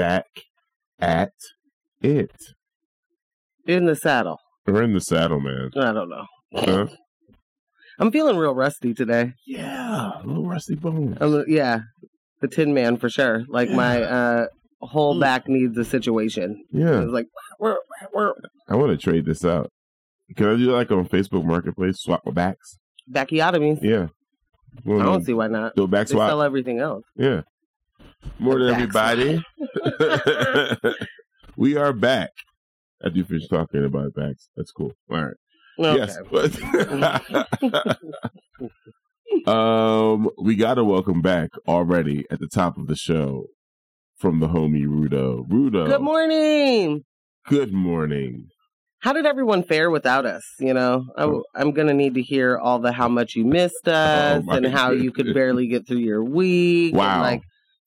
back at it. In the saddle. We're in the saddle, man. I don't know. Huh? I'm feeling real rusty today. Yeah, a little rusty bones. Um, yeah, the Tin Man for sure. Like my uh, whole back needs a situation. Yeah, It's like, we're, we're I want to trade this out. Can I do like on Facebook Marketplace? Swap backs. backiotomies. Yeah. I don't see why not. Do a back They swap. sell everything else. Yeah. Morning, everybody. we are back. I do finish talking about backs. That's cool. All right. Okay. Yes. But um, we got to welcome back already at the top of the show from the homie Rudo. Rudo. Good morning. Good morning. How did everyone fare without us? You know, I, Oh. am going to need to hear all the how much you missed us Oh, and how you could barely get through your week. Wow. like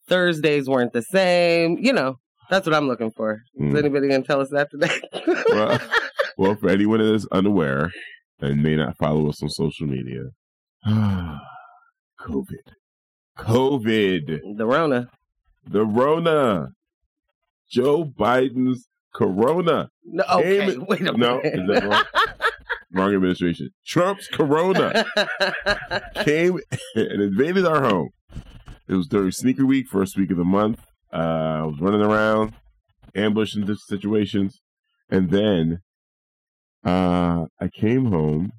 Thursdays weren't the same. You know, that's what I'm looking for. Is Mm. anybody going to tell us that today? well, well, for anyone that is unaware and may not follow us on social media, COVID. COVID. the Rona. The Rona. Joe Biden's Corona. No, okay, Came- wait a No, minute. is that wrong? wrong administration. Trump's Corona came and invaded our home. It was during sneaker week, first week of the month. Uh, I was running around, ambushing different situations, and then uh, I came home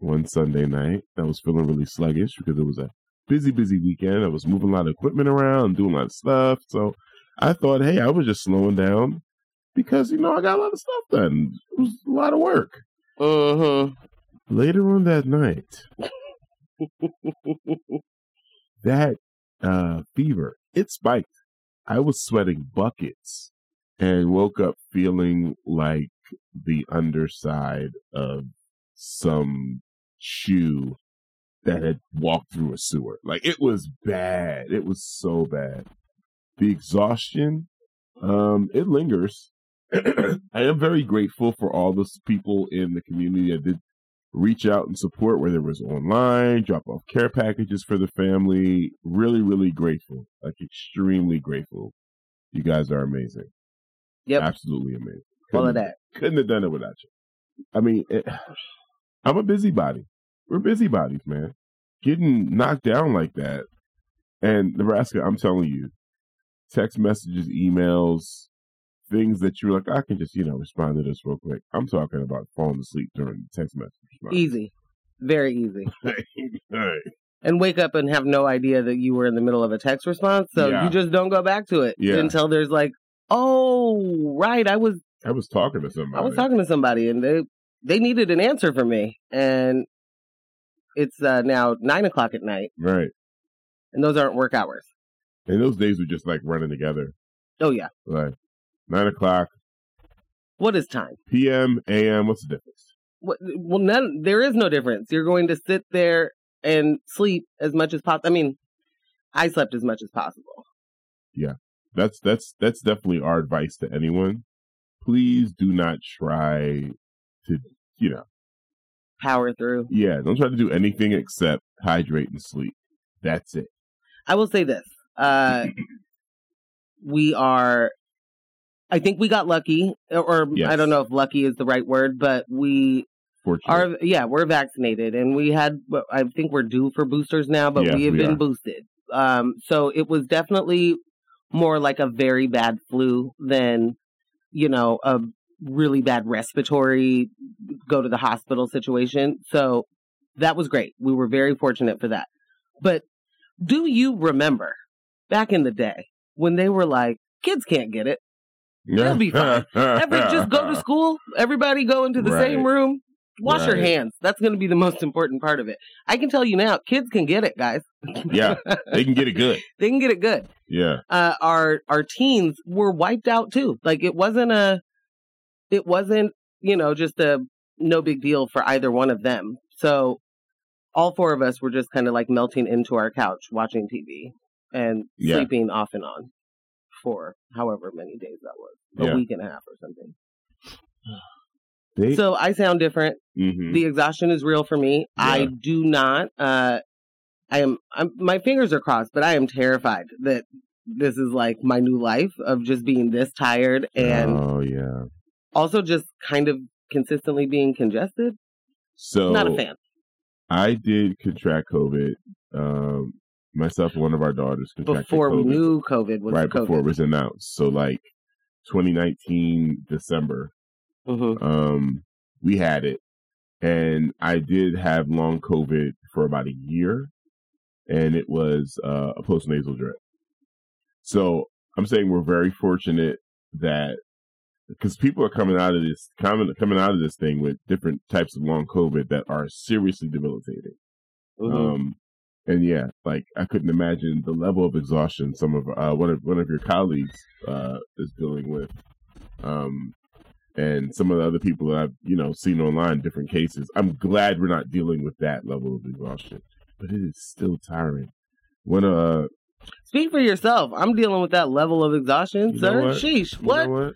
one Sunday night. I was feeling really sluggish because it was a busy, busy weekend. I was moving a lot of equipment around, doing a lot of stuff. So I thought, hey, I was just slowing down because you know I got a lot of stuff done. It was a lot of work. hmm Later on that night, that uh, fever it spiked. I was sweating buckets and woke up feeling like the underside of some shoe that had walked through a sewer. Like it was bad. It was so bad. The exhaustion, um, it lingers. I am very grateful for all those people in the community that did reach out and support, whether it was online, drop off care packages for the family. Really, really grateful. Like extremely grateful. You guys are amazing. Yep. Absolutely amazing. All of Couldn't- that. Couldn't have done it without you. I mean, it, I'm a busybody. We're busybodies, man. Getting knocked down like that. And Nebraska, I'm telling you, text messages, emails, things that you're like, I can just, you know, respond to this real quick. I'm talking about falling asleep during the text message. Response. Easy. Very easy. Right. And wake up and have no idea that you were in the middle of a text response. So Yeah. you just don't go back to it Yeah. until there's like, oh, right. I was I was talking to somebody. I was talking to somebody and they they needed an answer from me. And it's uh, now nine o'clock at night, Right. and those aren't work hours. And those days were just like running together. Oh yeah. Like nine o'clock, What is time? PM, AM. What's the difference? Well, none. There is no difference. You're going to sit there and sleep as much as possible. I mean, I slept as much as possible. Yeah, that's that's that's definitely our advice to anyone. Please do not try to, you know, Power through. yeah, don't try to do anything except hydrate and sleep. That's it. I will say this. Uh, we are. I think we got lucky, or Yes. I don't know if lucky is the right word, but we Are. Yeah, we're vaccinated, and we had. I think we're due for boosters now, but Yeah, we have we been are. boosted. Um, so it was definitely more like a very bad flu than, you know, a really bad respiratory go to the hospital situation. So that was great. We were very fortunate for that. But do you remember back in the day when they were like, kids can't get it? They'll be fine. Every, just go to school. Everybody go into the same room. Wash your hands. That's going to be the most important part of it. I can tell you now, kids can get it, guys. Yeah, they can get it good. They can get it good. Yeah, Uh, our our teens were wiped out too. Like it wasn't a, it wasn't you know just a no big deal for either one of them. So all four of us were just kind of like melting into our couch watching TV and Yeah. sleeping off and on for however many days that was, a Yeah. week and a half or something. So I sound different. mhm. The exhaustion is real for me. I do not. Uh, I am. I'm, my fingers are crossed, but I am terrified that this is like my new life of just being this tired and oh yeah. also just kind of consistently being congested. So Not a fan. I did contract COVID. Um, myself and one of our daughters contracted Before we knew COVID was right COVID. before it was announced. So like 2019 December, Mhm. um, we had it, and I did have long COVID for about a year, and it was uh, a post nasal drip. So I'm saying we're very fortunate that because people are coming out of this coming coming out of this thing with different types of long COVID that are seriously debilitating. Mhm. Um, and yeah, like I couldn't imagine the level of exhaustion some of uh, one of one of your colleagues uh, is dealing with, um, and some of the other people that I've you know seen online, different cases. I'm glad we're not dealing with that level of exhaustion, but it is still tiring. When uh, Speak for yourself. I'm dealing with that level of exhaustion, sir. what? Sheesh. What? what?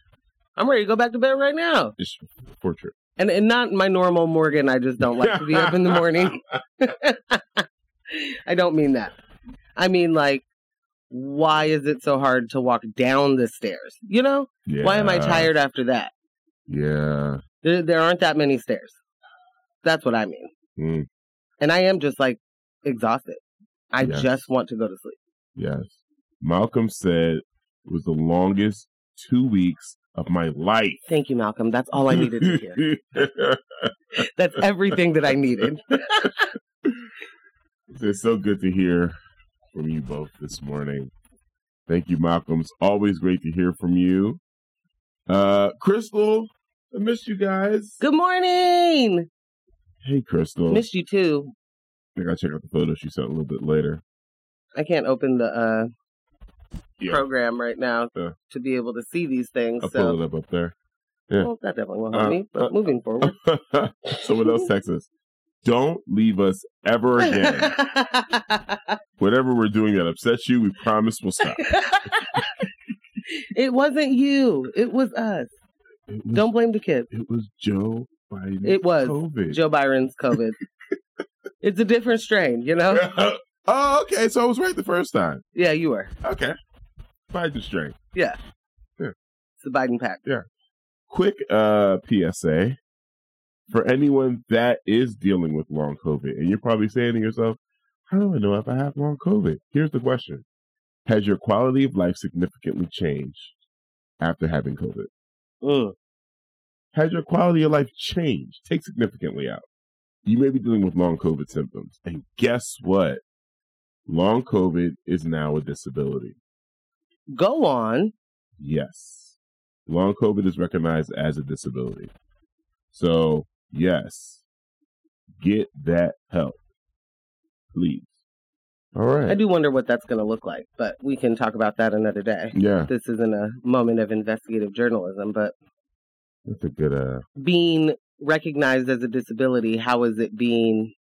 I'm ready to go back to bed right now. It's portrait. And and not my normal Morgan. I just don't like to be up in the morning. I don't mean that. I mean like, why is it so hard to walk down the stairs? You know, Yeah. why am I tired after that? Yeah. There, there aren't that many stairs. That's what I mean. Mm, And I am just like exhausted. I Yes. just want to go to sleep. yes. Malcolm said it was the longest two weeks of my life. Thank you, Malcolm. That's all I needed to hear. That's everything that I needed. it's so good to hear from you both this morning. Thank you, Malcolm. It's always great to hear from you. Uh, Crystal, I missed you guys. Good morning. Hey, Crystal. Missed you too. I gotta check out the photo she sent a little bit later. I can't open the uh, Yeah. program right now Yeah. to be able to see these things. I'll so, pull it up up there. yeah. well, that definitely won't help Uh, me. But uh, moving forward, Someone else texts us. Don't leave us ever again. Whatever we're doing that upsets you, we promise we'll stop. it wasn't you. It was us. Was, Don't blame the kid. It was Joe Biden. It was COVID. Joe Byron's COVID. it's a different strain, you know. oh, okay. So I was right the first time. Yeah, you were. Okay. Biden strain. Yeah. Yeah. It's the Biden pack. Yeah. Quick uh, PSA for anyone that is dealing with long COVID, and you're probably saying to yourself, "How do I know if I have long COVID?" Here's the question: Has your quality of life significantly changed after having COVID? Mm. Has your quality of life changed? Take significantly out. You may be dealing with long COVID symptoms, and guess what? Long COVID is now a disability. Go on. Yes. Long COVID is recognized as a disability. So, yes, get that help. Please. All right. I do wonder what that's going to look like, but we can talk about that another day. Yeah, This isn't a moment of investigative journalism, but that's a good, uh, being recognized as a disability, how is it being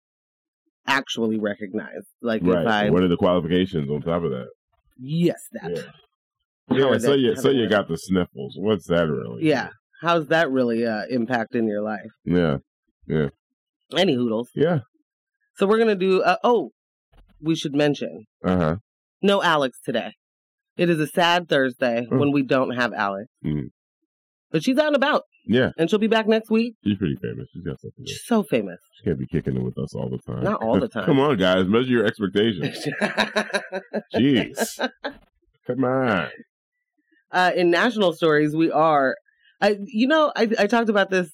actually recognized? Like if I right. What are the qualifications on top of that? yes, that. Yeah. Yeah, so you, so you got the sniffles. What's that really? Yeah. How's that really uh, impacting your life? Yeah. Yeah. Any hoodles. Yeah. So we're gonna do. Uh, oh, we should mention Uh huh. no Alex today. It is a sad Thursday Mm. when we don't have Alex, Mm. but she's out and about, Yeah. and she'll be back next week. She's pretty famous. She's got something. She's so famous. She can't be kicking it with us all the time. Not all the time. Come on, guys. Measure your expectations. Jeez. Come on. uh, in national stories, we are. I, you know, I, I talked about this.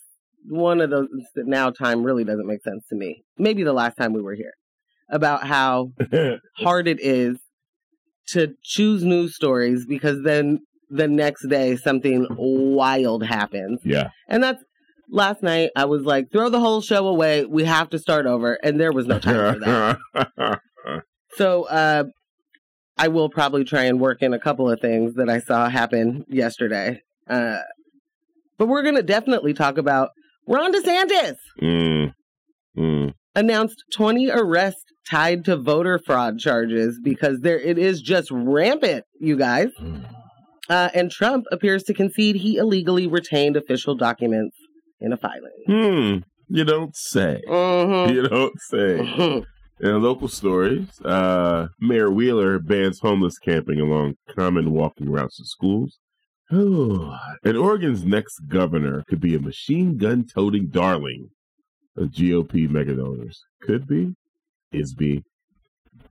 One of those now time really doesn't make sense to me. Maybe the last time we were here about how hard it is to choose news stories because then the next day something wild happens. yeah. And that's last night I was like, throw the whole show away. We have to start over. And there was no time for that. So uh, I will probably try and work in a couple of things that I saw happen yesterday. Uh, but we're going to definitely talk about Ron DeSantis mm. Mm. Announced 20 arrests tied to voter fraud charges because there it is just rampant, you guys. Uh, and Trump appears to concede he illegally retained official documents in a filing. Hmm. You don't say. Mhm. You don't say. In local stories, uh, Mayor Wheeler bans homeless camping along common walking routes to schools. and Oregon's next governor could be a machine gun toting darling of GOP mega donors. Could be, is be.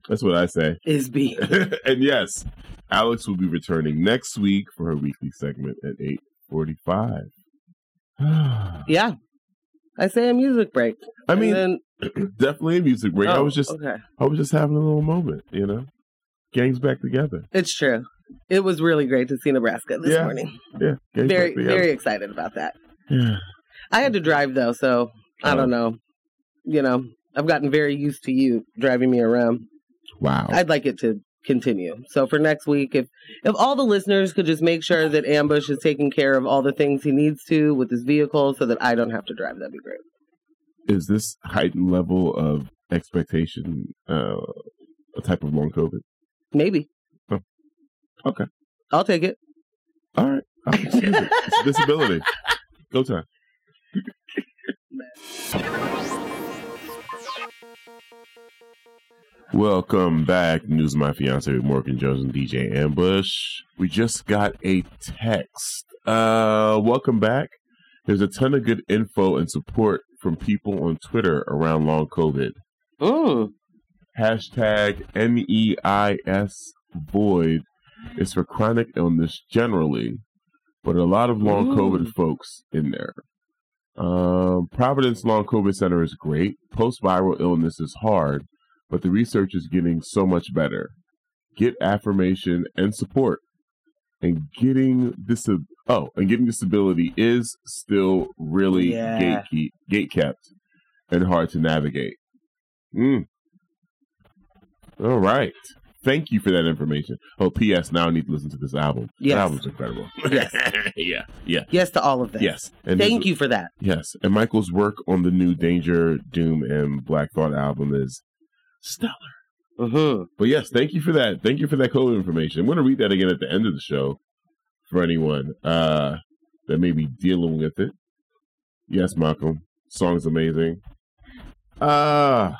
That's what I say. Is be. and yes, Alex will be returning next week for her weekly segment at eight forty-five. yeah, I say a music break. I mean, then... definitely a music break. Oh, I was just, okay. I was just having a little moment, you know. Gangs back together. It's true. It was really great to see Nebraska this yeah. morning. Yeah, very, very excited about that. Yeah. I had to drive though, so I don't know. You know, I've gotten very used to you driving me around. Wow. I'd like it to continue. So for next week, if if all the listeners could just make sure that Ambush is taking care of all the things he needs to with his vehicle, so that I don't have to drive, that'd be great. Is this heightened level of expectation uh, a type of long COVID? Maybe. Oh. Okay. I'll take it. All right. I'll it. It's a disability. Go time. Welcome back, News of My Fiance with Morgan Jones and DJ Ambush. We just got a text. Uh, welcome back. There's a ton of good info and support from people on Twitter around long COVID. Oh. Hashtag NEIS void is for chronic illness generally, but a lot of long Ooh. COVID folks in there. Um, Providence Long COVID Center is great. Post viral illness is hard, but the research is getting so much better. Get affirmation and support. And getting this oh, and getting disability is still really yeah. gate gate kept and hard to navigate. Mm. All right. Thank you for that information. Oh, P.S. Now I need to listen to this album. Yes. The album's incredible. Yes. yeah. Yeah. Yes to all of this. Yes. And Thank you for that. Yes. And Michael's work on the new Danger, Doom, and Black Thought album is stellar. Uh-huh. But yes, thank you for that. Thank you for that code information. I'm going to read that again at the end of the show for anyone uh, that may be dealing with it. Yes, Malcolm. Song's amazing. Ah, uh,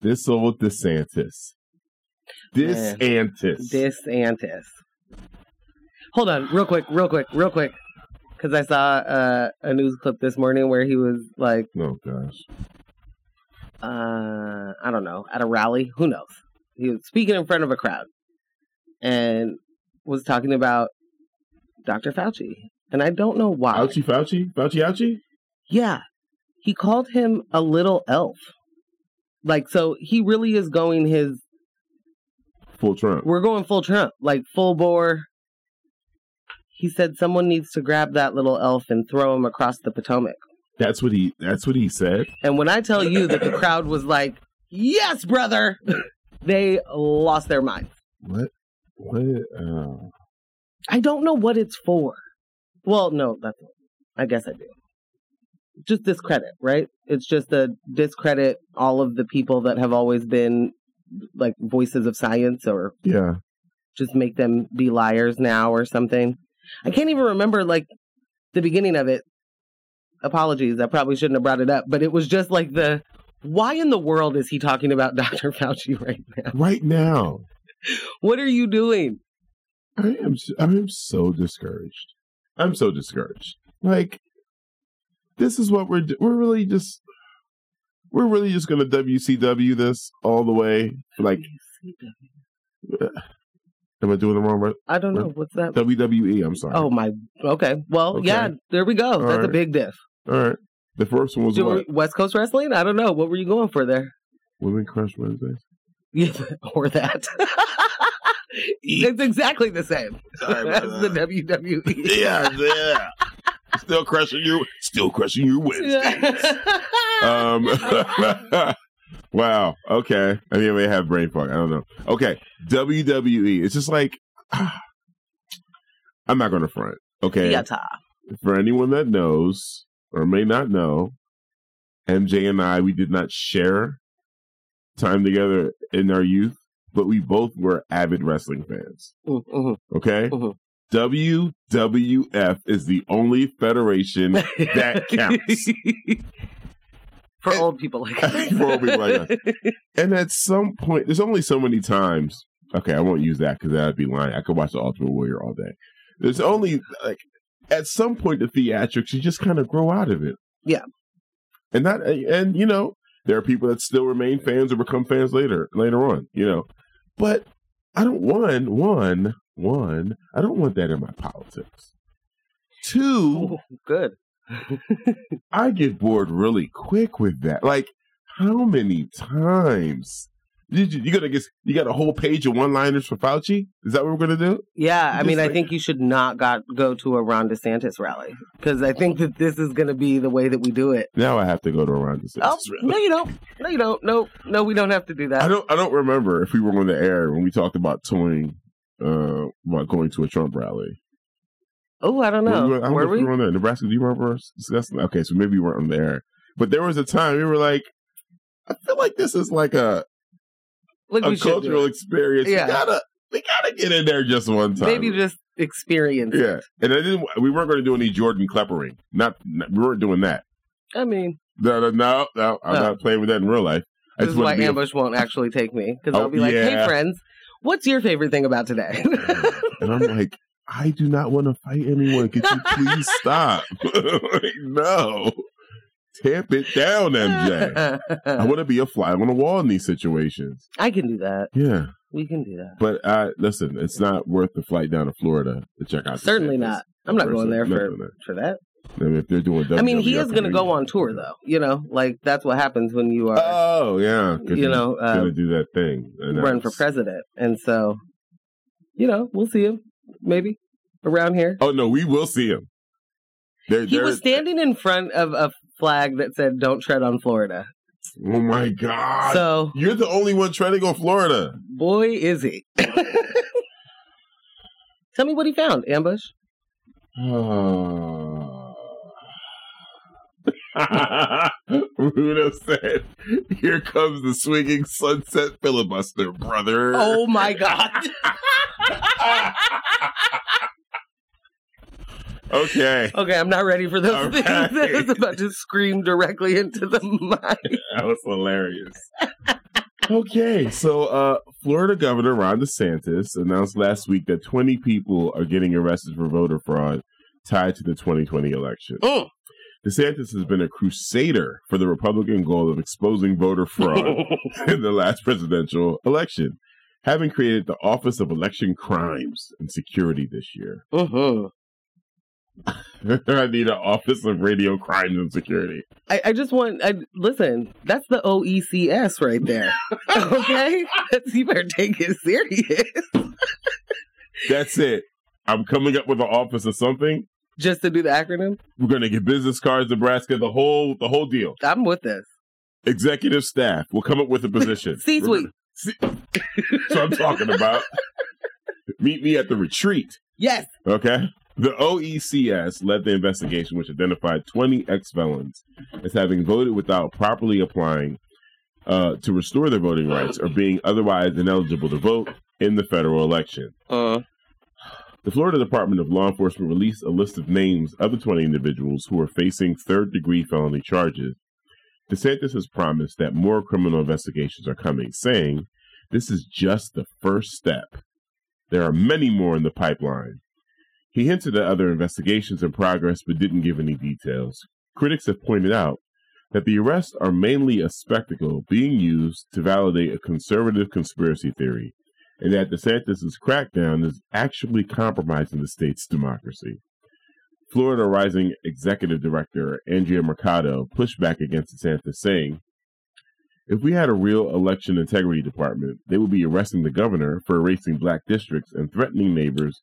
this old DeSantis. DeSantis. DeSantis. Hold on, real quick, real quick, real quick. Because I saw uh, a news clip this morning where he was like, "Oh gosh, uh, I don't know, at a rally. Who knows? He was speaking in front of a crowd and was talking about Dr. Fauci. And I don't know why. Fauci, Fauci, Fauci, Fauci. Yeah, he called him a little elf. Like, so he really is going his full Trump. We're going full Trump, like full bore. He said someone needs to grab that little elf and throw him across the Potomac. That's what he. That's what he said. And when I tell you that the crowd was like, "Yes, brother," they lost their minds. What? What? Uh... I don't know what it's for. Well, no, that's. I guess I do. Just discredit, right? It's just to discredit all of the people that have always been like voices of science, or yeah, just make them be liars now or something. I can't even remember like the beginning of it apologies. I probably shouldn't have brought it up, but it was just like the why in the world is he talking about Dr. Fauci right now? Right now. what are you doing? I am I am so discouraged. I'm so discouraged. Like this is what we're we're really just we're really just going to WCW this all the way. Like WCW. Am I doing the wrong word? I don't know. What's that? WWE. I'm sorry. Oh my. Okay. Well, okay. yeah. There we go. All That's right. a big diff. All right. The first one was what? West Coast Wrestling. I don't know. What were you going for there? Women Crush Wednesdays. Yeah, or that. it's exactly the same Sorry as the WWE. Yeah, yeah. Still crushing your, still crushing your Wednesdays. um, wow. Okay. I mean, I may have brain fog. I don't know. Okay. WWE. It's just like I'm not going to front. Okay. For anyone that knows or may not know, MJ and I, we did not share time together in our youth, but we both were avid wrestling fans. Mm-hmm. Okay. Mm-hmm. WWF is the only federation that counts. For And- old people like us. For old people like us. And at some point, there's only so many times. Okay, I won't use that because that'd be lying. I could watch The Ultimate Warrior all day. There's only like at some point the theatrics you just kind of grow out of it. Yeah. and that and you know there are people that still remain fans or become fans later later on. You know, but I don't one one one. I don't want that in my politics. Two, oh, good. I get bored really quick with that. Like, how many times did you? You gotta get you got a whole page of one-liners for Fauci. Is that what we're gonna do? Yeah, I Just mean, I think you should not got go to a Ron DeSantis rally because I think that this is going to be the way that we do it. Now I have to go to around this. Oh no, you don't. No, you don't. No, no, we don't have to do that. I don't. I don't remember if we were on the air when we talked about toying uh, about going to a Trump rally. Oh, I don't know. Were we- I don't know Were if we we? were on there. Nebraska? Do you remember us discussing? Okay, so maybe we weren't on the air, but there was a time we were like, I feel like this is like a Like a cultural experience. Yeah. We gotta we gotta get in there just one time. Maybe just experience. it. Yeah, and I didn't. We weren't going to do any Jordan Kleppering. Not, not we weren't doing that. I mean, No, no, no. no I'm No. not playing with that in real life. I this is why want to be. Ambush won't actually take me because Oh, I'll be like, "Hey, friends, what's your favorite thing about today?" And I'm like, I do not want to fight anyone. Could you please stop? like, no, tamp it down, MJ. I want to be a fly on the wall in these situations. I can do that. Yeah, We can do that. but uh, listen, it's not worth the flight down to Florida to check out. Certainly not. I'm not going there for for that. I mean, if they're doing, I mean, he is going to go on tour, though. You know, like that's what happens when you are, Oh yeah, you know, uh, gonna do that thing. and run for president. And so, you know, we'll see him maybe around here. Oh no, we will see him. There, He there- was standing in front of a flag that said "Don't tread on Florida." Oh my god! So, You're the only one treading on Florida. boy, is he. Tell me what he found, Ambush. Rudo said, "Here comes the swinging sunset filibuster, brother." Oh my God. okay, Okay, I'm not ready for those Okay. things. That was about to scream directly into the mic. that was hilarious. okay, so uh, Florida Governor Ron DeSantis announced last week that 20 people are getting arrested for voter fraud tied to the 2020 election. Mm. DeSantis has been a crusader for the Republican goal of exposing voter fraud in the last presidential election, having created the Office of Election Crimes and Security this year. Mhm. I need an Office of Radio Crimes and Security. I, I just want. I, listen, that's the OECS right there. okay, that's, you better take it serious. That's it. I'm coming up with an office of something. Just to do the acronym, We're gonna get business cards, Nebraska, the whole the whole deal. I'm with this. Executive staff. We'll come up with a position. See- That's what I'm talking about. Meet me at the retreat. Yes. Okay. The OECS led the investigation, which identified 20 ex felons as having voted without properly applying uh, to restore their voting rights or being otherwise ineligible to vote in the federal election. Uh, The Florida Department of Law Enforcement released a list of names of the 20 individuals who are facing third degree felony charges. DeSantis has promised that more criminal investigations are coming, saying, This is just the first step. There are many more in the pipeline. He hinted at other investigations in progress but didn't give any details. Critics have pointed out that the arrests are mainly a spectacle being used to validate a conservative conspiracy theory and that DeSantis' crackdown is actually compromising the state's democracy. Florida Rising Executive Director Andrea Mercado pushed back against DeSantis, saying, If we had a real election integrity department, they would be arresting the governor for erasing black districts and threatening neighbors,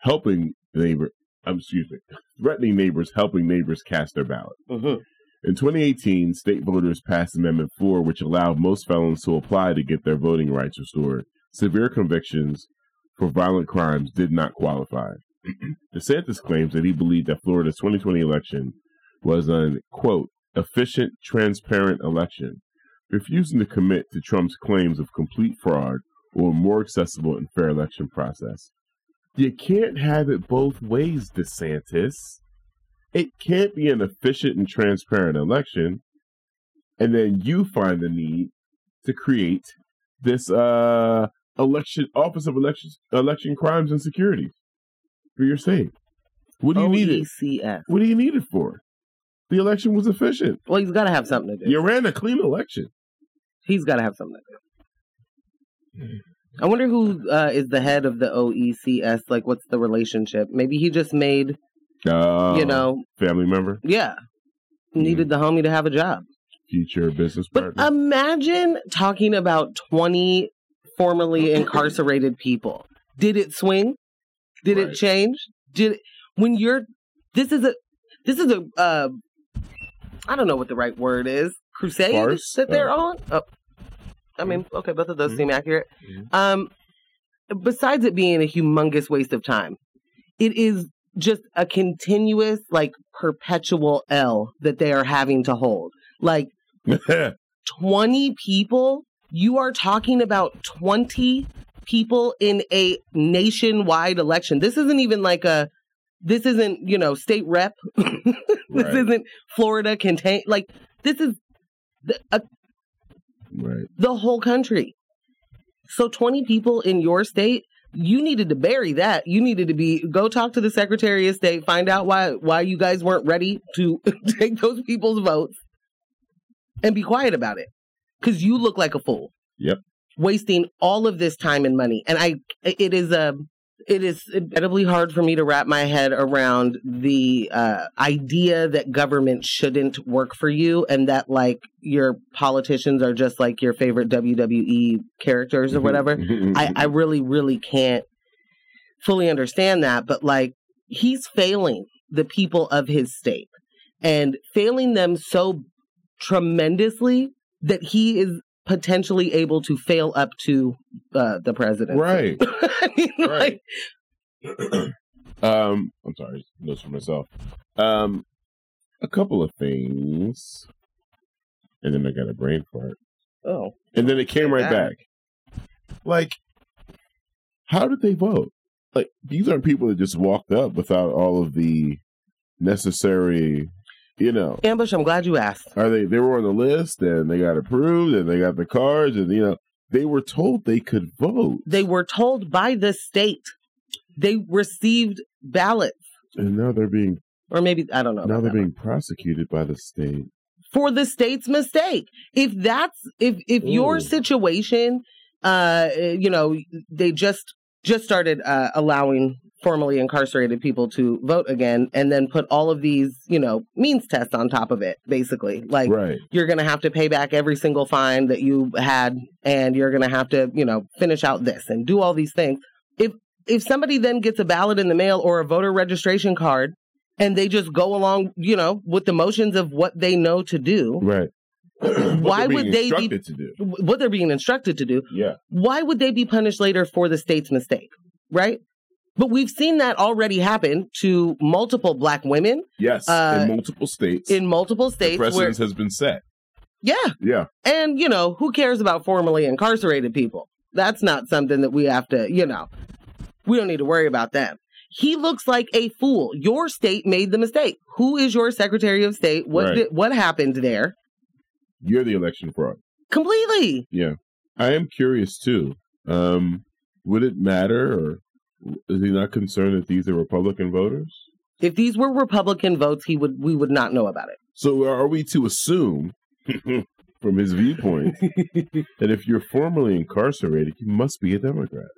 helping neighbor, um, excuse me, threatening neighbors, helping neighbors cast their ballot. mhm. In 2018, state voters passed Amendment 4, which allowed most felons to apply to get their voting rights restored. Severe convictions for violent crimes did not qualify. DeSantis claims that he believed that Florida's 2020 election was an, quote, efficient, transparent election, refusing to commit to Trump's claims of complete fraud or a more accessible and fair election process. You can't have it both ways, DeSantis. It can't be an efficient and transparent election and then you find the need to create this uh election office of election election crimes and security for your state. What do you need it? What do you need it for? The election was efficient. Well, he's got to have something to do. You ran a clean election. He's got to have something to do. I wonder who uh, is the head of the OECS. Like, what's the relationship? Maybe he just made, Uh, you know, family member, yeah, needed the homie to have a job. future business But imagine talking about 20 formerly incarcerated people. Did it swing? Did Right. it change? Did it, when you're this is a this is a uh I don't know what the right word is. Crusade Farce? that they're Oh. on? Oh. I mean, okay, both of those Mhm. seem accurate. Mhm. Um besides it being a humongous waste of time, it is just a continuous like perpetual L that they are having to hold. Like 20 people, you are talking about 20 people in a nationwide election. This isn't even like a this isn't, you know, state rep. this Right. isn't Florida contain like this is the, a, right. the whole country. So 20 people in your state, you needed to bury that. You needed to be go talk to the Secretary of State, find out why why you guys weren't ready to take those people's votes and be quiet about it. Cuz you look like a fool. Yep. Wasting all of this time and money. And I it is a it is incredibly hard for me to wrap my head around the uh, idea that government shouldn't work for you and that like your politicians are just like your favorite WWE characters or mm-hmm. whatever. Mm-hmm, mm-hmm, I, I really, really can't fully understand that. But like, he's failing the people of his state and failing them so tremendously that he is potentially able to fail up to uh, the president. right. I mean, Right. like, um, I'm sorry, notes for myself. Um, a couple of things, and then I got a brain fart, oh, and then it came right back. Like, how did they vote? Like, these aren't people that just walked up without all of the necessary, you know. Ambush, I'm glad you asked. Are they? They were on the list, and they got approved, and they got the cards, and you know, they were told they could vote, They were told by the state they received ballots, and now they're being or maybe I don't know. now they're being prosecuted by the state. for the state's mistake. If that's if if your situation, uh, you know, they just just started uh, allowing formerly incarcerated people to vote again, and then put all of these, you know, means tests on top of it. Basically, like right. you're going to have to pay back every single fine that you had, and you're going to have to, you know, finish out this and do all these things. If if somebody then gets a ballot in the mail or a voter registration card, and they just go along, you know, with the motions of what they know to do, Right. Why would they be- to do? what they're being instructed to do, Yeah. why would they be punished later for the state's mistake? Right? But we've seen that already happen to multiple black women Yes. Uh, in multiple states, in multiple the states where precedence has been set. yeah, Yeah. and you know, who cares about formerly incarcerated people? That's not something that we have to, you know, we don't need to worry about them. He looks like a fool. Your state made the mistake. Who is your Secretary of State? What Right. did, what happened there? You're the election fraud. Completely. Yeah. I am curious too. Um, would it matter, or is he not concerned that these are Republican voters? If these were Republican votes, he would we would not know about it. So are we to assume, from his viewpoint, that if you're formerly incarcerated, you must be a Democrat?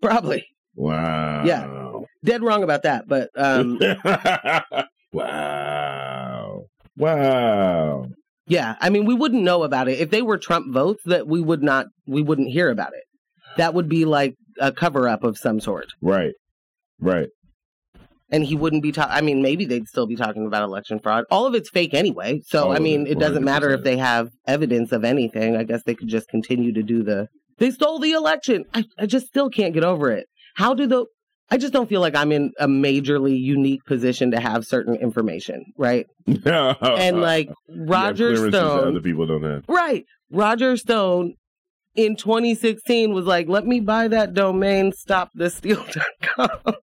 Probably. Wow. Yeah. Dead wrong about that, but um wow. Wow. yeah, I mean we wouldn't know about it. If they were Trump votes that we would not we wouldn't hear about it. That would be like a cover up of some sort. Right. Right. And he wouldn't be talking I mean maybe they'd still be talking about election fraud. All of it's fake anyway. So All I mean it, it doesn't matter if they have evidence of anything. I guess they could just continue to do the they stole the election. I, I just still can't get over it. How do the I just don't feel like I'm in a majorly unique position to have certain information, right? and like Roger Stone, other people don't have. right? Roger Stone in 2016 was like, "Let me buy that domain, stopthesteal.com."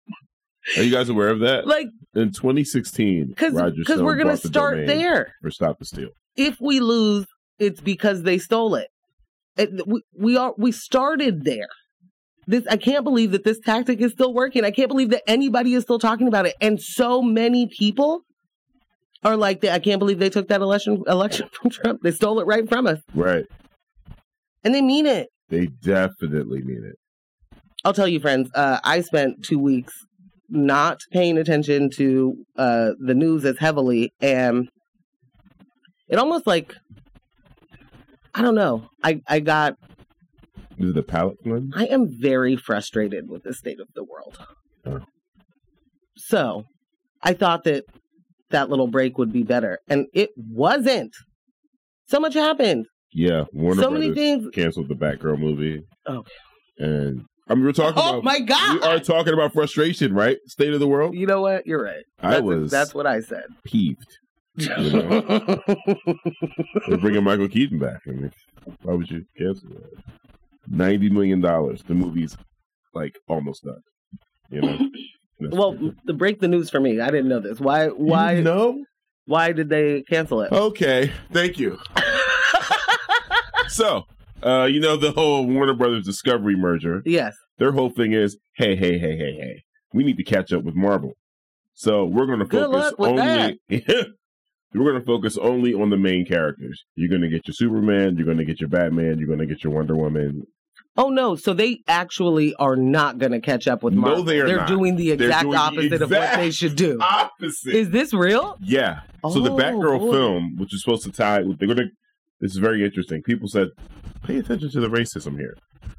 Are you guys aware of that? like, In 2016, because because we're gonna bought the start there. or Stop the Steal. If we lose it's because they stole it. it we, we are we started there. This I can't believe that this tactic is still working. I can't believe that anybody is still talking about it. And so many people are like, I can't believe they took that election election from Trump. They stole it right from us, Right. And they mean it. They definitely mean it. I'll tell you, friends. Uh, I spent two weeks not paying attention to uh, the news as heavily, and it almost like I don't know. I I got. Is it the palate one? I am very frustrated with the state of the world. Oh. So, I thought that that little break would be better, and it wasn't. So much happened. Yeah. Warner so many Brothers things. canceled the Batgirl movie. Okay. And I mean, we're talking Oh about. my god! We are talking about frustration, right? State of the world. you know what? You're right. I That's, was That's what I said. peeved. know? They're bringing Michael Keaton back. I mean, why would you cancel that? Ninety million dollars. The movie's like almost done. You know. Well, to break the news for me, I didn't know this. Why? Why? You know? Why did they cancel it? Okay. Thank you. So, uh, you know the whole Warner Brothers Discovery merger. yes. Their whole thing is, hey, hey, hey, hey, hey, we need to catch up with Marvel. So we're going to focus only. we're going to focus only on the main characters. You're going to get your Superman. You're going to get your Batman. You're going to get your Wonder Woman. Oh no! So they actually are not going to catch up with No, Marvel. they are They're not. doing the exact doing the opposite of what they should do. Opposite. Is this real? yeah. so the Oh, Batgirl boy. film, which is supposed to tie, they're going to. This is very interesting. People said, pay attention to the racism here.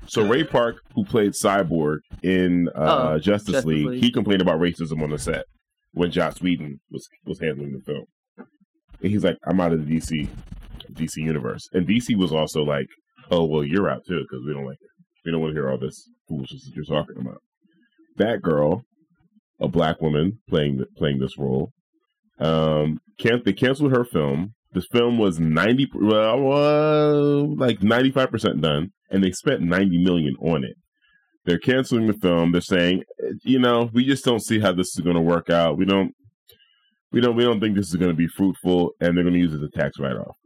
So Ray Park, who played Cyborg in uh, Oh, Justice, Justice League, League. he complained about racism on the set when Joss Whedon was was handling the film. And he's like, I'm out of the DC DC universe, and DC was also like, oh well, you're out too because we don't like it. We don't want to hear all this foolishness that you're talking about. That girl, a black woman playing playing this role, um, can't they canceled her film. This film was ninety, well, like ninety five percent done, and they spent ninety million on it. They're canceling the film. They're saying, you know, we just don't see how this is going to work out. We don't, we don't, we don't think this is going to be fruitful, and they're going to use it as a tax write off.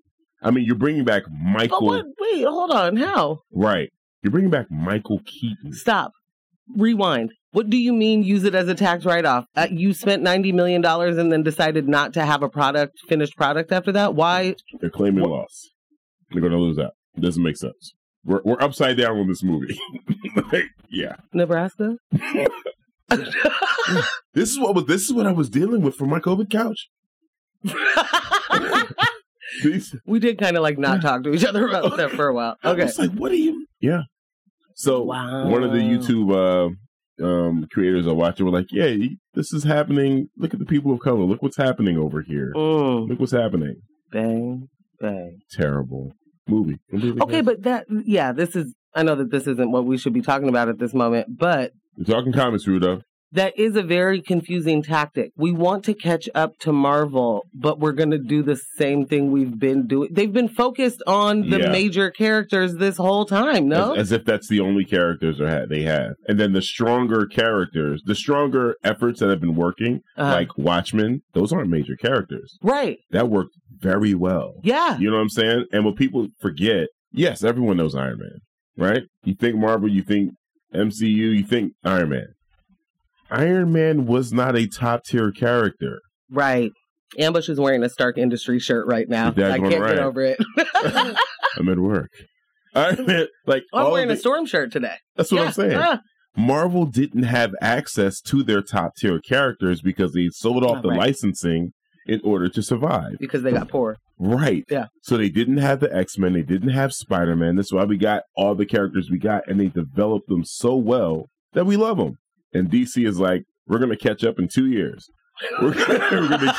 I mean, you're bringing back Michael? Wait, hold on. How? right? You're bringing back Michael Keaton. Stop. Rewind. What do you mean use it as a tax write off? Uh, you spent $90 million and then decided not to have a product, finished product after that? Why? They're claiming What- loss. They're going to lose out. It doesn't make sense. We're we're upside down on this movie. Like, yeah. Nebraska? This is what was this is what I was dealing with from my COVID couch. These, we did kind of like not talk to each other about that for a while. Okay. was like, what are you? Yeah. So Wow. one of the YouTube uh, um, creators I watched were like, yeah, this is happening. Look at the people of color. Look what's happening over here. Mm, Look what's happening. bang, bang. Terrible movie. Completely Okay, but that, yeah, this is, I know that this isn't what we should be talking about at this moment, but we're talking comics, Rudo. That is a very confusing tactic. We want to catch up to Marvel, but we're going to do the same thing we've been doing. They've been focused on the Yeah. major characters this whole time, no? As, as if that's the only characters they they have. And then the stronger characters, the stronger efforts that have been working, Uh-huh. like Watchmen, those aren't major characters. right. That worked very well. Yeah. You know what I'm saying? And what people forget, yes, everyone knows Iron Man, right? You think Marvel, you think MCU, you think Iron Man. Iron Man was not a top tier character. Right. Ambush is wearing a Stark Industries shirt right now. You're I can't right. get over it. I'm at work. Iron Man, like, I'm wearing the- a Storm shirt today. that's what Yeah. I'm saying. Ah. Marvel didn't have access to their top tier characters because they sold off Oh, the right. licensing in order to survive. because they got poor. Right. Yeah. So they didn't have the X Men, they didn't have Spider Man. That's why we got all the characters we got, and they developed them so well that we love them. And DC is like, we're going to catch up in two years. We're going to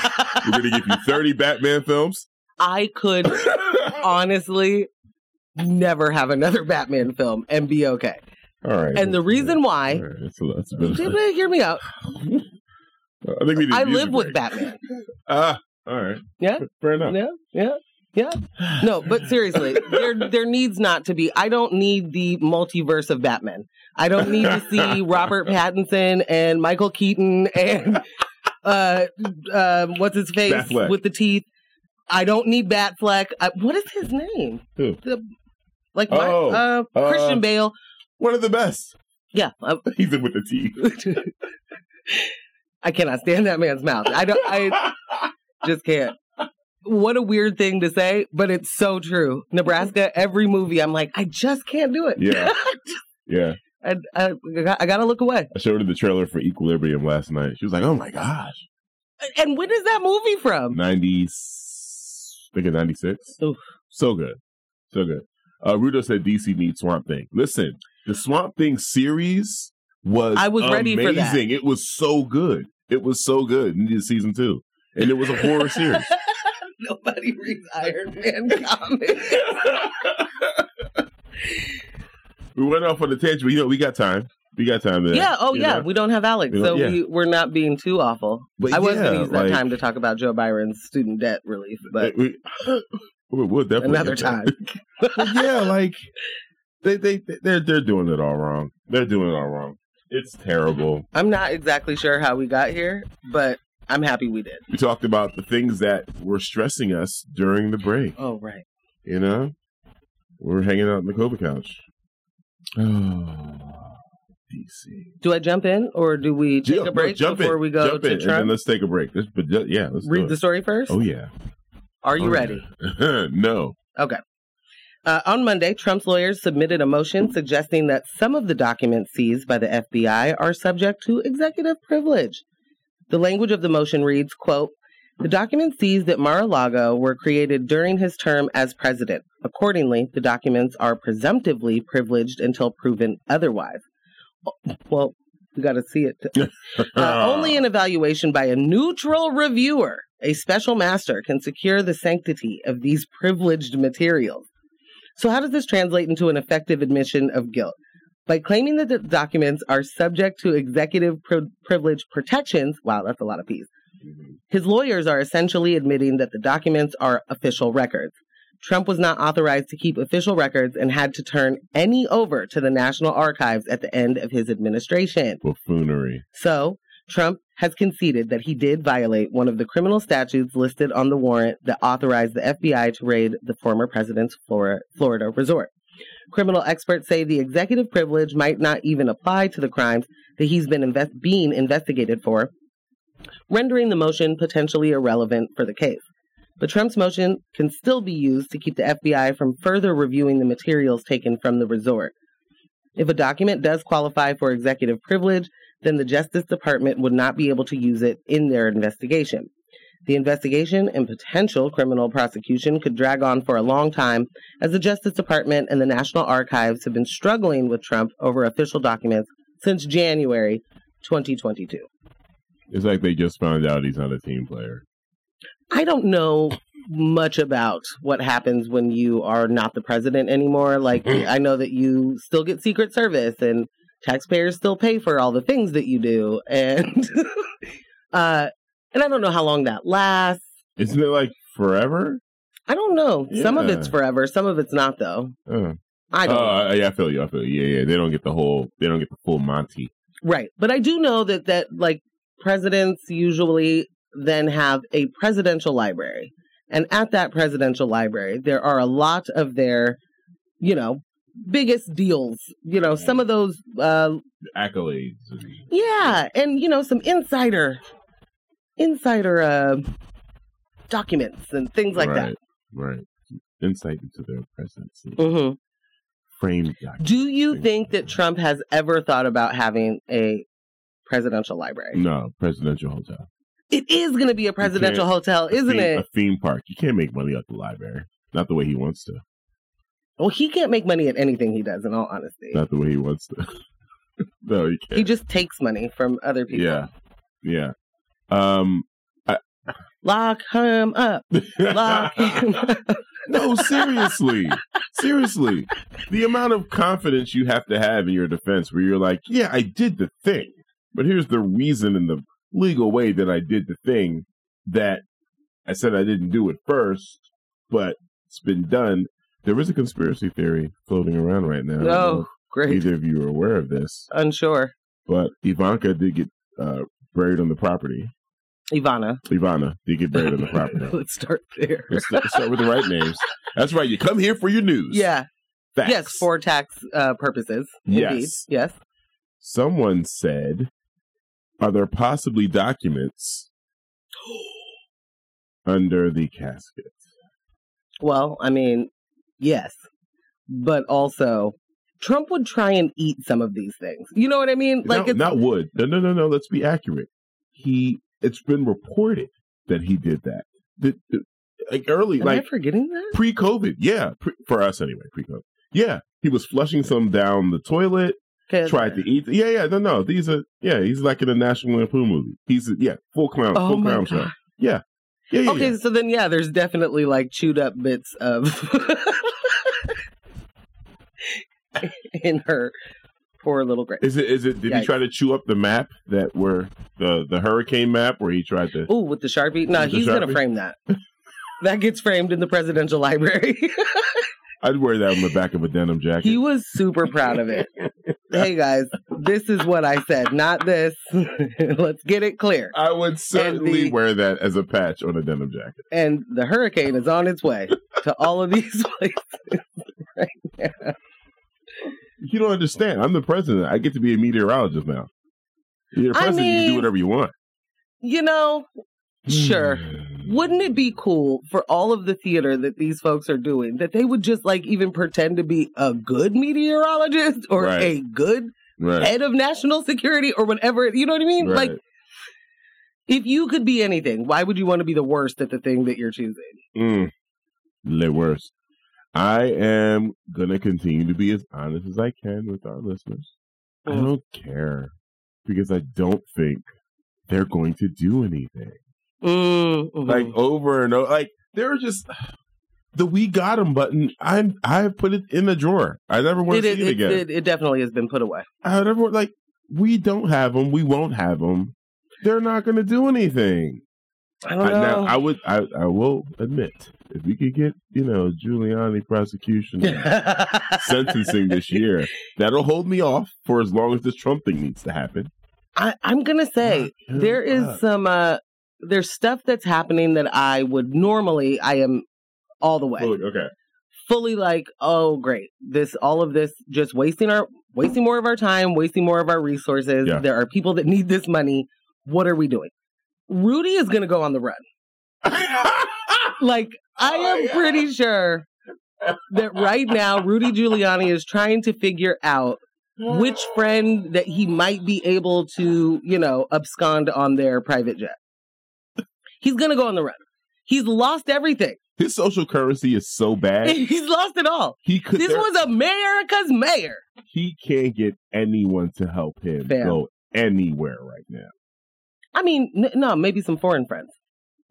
we're gonna give you 30 Batman films. I could honestly never have another Batman film and be okay. all right. And the reason why, right, that's a- that's a bit of- hear me out. I think we I live with break. Batman. Ah, all right. Yeah. Fair enough. Yeah, yeah, yeah. No, but seriously, there there needs not to be. I don't need the multiverse of Batman. I don't need to see Robert Pattinson and Michael Keaton and uh, uh, what's his face Batfleck. with the teeth. I don't need Batfleck. I, what is his name? Who? The, like my, Oh, uh, uh, Christian Bale. One of the best. Yeah, uh, He's in with the teeth. I cannot stand that man's mouth. I don't. I just can't. What a weird thing to say, but it's so true. Nebraska, every movie, I'm like, I just can't do it. Yeah. yeah. I, I, I gotta look away. I showed her the trailer for Equilibrium last night. She was like, "Oh my gosh, And when is that movie from? ninety, I think it's ninety six. Oof. So good, so good." Uh, Rudo said DC needs Swamp Thing. Listen, the Swamp Thing series was I was ready for that. It was so good. It was so good. Needed season two, and it was a horror series. Nobody reads Iron Man comics. we went off on a tangent, but you know we got time. We got time there. yeah. Oh, yeah. know? We don't have Alex, We so don't- yeah. we, we're not being too awful. But I was going to use that like- time to talk about Joe Biden's student debt relief, but we, we, we'll definitely another time. But yeah, like they they they're they're doing it all wrong. They're doing it all wrong. It's terrible. I'm not exactly sure how we got here, but I'm happy we did. We talked about the things that were stressing us during the break. Oh, right. You know, we're hanging out on the Cobra couch. Oh, DC. Do I jump in or do we take Yeah, a no, break jump before in, we go jump to in, Trump? let's take a break. This, but yeah, let's Read the story first. Oh yeah. Are you Oh, ready? yeah. no. Okay. Uh, on Monday, Trump's lawyers submitted a motion suggesting that some of the documents seized by the FBI are subject to executive privilege. The language of the motion reads, quote, the documents seized at Mar-a-Lago were created during his term as president. Accordingly, the documents are presumptively privileged until proven otherwise. Well, we got to see it. Uh, only an evaluation by a neutral reviewer, a special master, can secure the sanctity of these privileged materials. So, how does this translate into an effective admission of guilt? By claiming that the documents are subject to executive pri- privilege protections, wow, that's a lot of P's. His lawyers are essentially admitting that the documents are official records. Trump was not authorized to keep official records and had to turn any over to the National Archives at the end of his administration. buffoonery. So, Trump has conceded that he did violate one of the criminal statutes listed on the warrant that authorized the FBI to raid the former president's Florida, resort. Criminal experts say the executive privilege might not even apply to the crimes that he's been invest- being investigated for, rendering the motion potentially irrelevant for the case. But Trump's motion can still be used to keep the FBI from further reviewing the materials taken from the resort. If a document does qualify for executive privilege, then the Justice Department would not be able to use it in their investigation. The investigation and potential criminal prosecution could drag on for a long time, as the Justice Department and the National Archives have been struggling with Trump over official documents since January 2022. It's like they just found out he's not a team player. I don't know much about what happens when you are not the president anymore. Like, I know that you still get Secret Service and taxpayers still pay for all the things that you do. And, uh, and I don't know how long that lasts. Isn't it like forever? I don't know. Some of it's forever, some of it's not, though. Uh, I don't oh, yeah, I feel you. I feel you. Yeah, yeah. They don't get the whole. They don't get the full Monty. Right. But I do know that, that like presidents usually then have a presidential library. And at that presidential library, there are a lot of their, you know, biggest deals. You know, some of those, uh, Accolades. yeah. And, you know, some insider, insider, uh, documents and things like that. right, Right. Insight into their presidency. that. hmm Framed. Do you think that Trump has ever thought about having a presidential library? No, presidential hotel. It is going to be a presidential hotel, isn't theme, it? A theme park. You can't make money off the library. Not the way he wants to. Well, he can't make money at anything he does, in all honesty. Not the way he wants to. no, he can't. He just takes money from other people. yeah, yeah. Um, Lock him up. Lock him up. no, seriously, seriously. The amount of confidence you have to have in your defense, where you're like, "Yeah, I did the thing, but here's the reason in the legal way that I did the thing that I said I didn't do it first, but it's been done." There is a conspiracy theory floating around right now. I don't know Oh, great. Either of you are aware of this, Unsure. but Ivanka did get uh, buried on the property. Ivana. Ivana did get buried on the property. Let's start there. Let's, let's start with the right names. That's right. You come here for your news. Yeah. Facts. Yes, for tax uh, purposes. Indeed. Yes. Yes. Someone said, "Are there possibly documents under the casket?" Well, I mean, yes, but also Trump would try and eat some of these things. You know what I mean? Like no, it's not would. No, no, no, no. Let's be accurate. He. It's been reported that he did that. The- the- like early, Am like I forgetting that? pre-COVID. Yeah, pre- for us anyway. Pre-COVID. Yeah, he was flushing some down the toilet. Tried to eat. Yeah, yeah. No, no. These are. Yeah, he's like in a National Lampoon movie. He's yeah, full clown, Oh full clown show. Yeah, yeah, yeah. Okay, yeah. so then yeah, there's definitely like chewed up bits of in her poor little grave. Is it? Is it? Did Yikes. he try to chew up the map that were the the hurricane map where he tried to? Ooh, with the sharpie? No, he's gonna frame that. that gets framed in the presidential library. I'd wear that on the back of a denim jacket. he was super proud of it. hey guys, this is what I said, not this. Let's get it clear. I would certainly the- wear that as a patch on a denim jacket. And the hurricane is on its way to all of these places. You don't understand. I'm the president. I get to be a meteorologist now. You're the I president. you can do whatever you want. You know, sure. Wouldn't it be cool for all of the theater that these folks are doing that they would just like even pretend to be a good meteorologist or Right. a good Right. head of national security or whatever? You know what I mean? right. Like, if you could be anything, why would you want to be the worst at the thing that you're choosing? Mm. The worst. I am gonna continue to be as honest as I can with our listeners. I Mm. don't care because I don't think they're going to do anything. Mm, mhm. Like over and over, like they're just the "we got him button. I'm I've put it in the drawer. I never want it, to see it, it, again. it, it definitely has been put away. I never like we don't have them. We won't have them. They're not going to do anything. I don't I, know. now I would I I will admit if we could get you know Giuliani prosecution sentencing this year, that'll hold me off for as long as this Trump thing needs to happen. I, I'm gonna say there is some uh there's stuff that's happening that I would normally I am all the way Look, okay. fully like oh great this all of this just wasting our wasting more of our time wasting more of our resources Yeah. there are people that need this money what are we doing Rudy is gonna go on the run like I Oh, am yeah. pretty sure that right now Rudy Giuliani is trying to figure out which friend that he might be able to, you know, abscond on their private jet. He's gonna go on the run. He's lost everything. His social currency is so bad. He's lost it all. He could. This there- was America's mayor. he can't get anyone to help him Fam. go anywhere right now. I mean, n- no, maybe some foreign friends.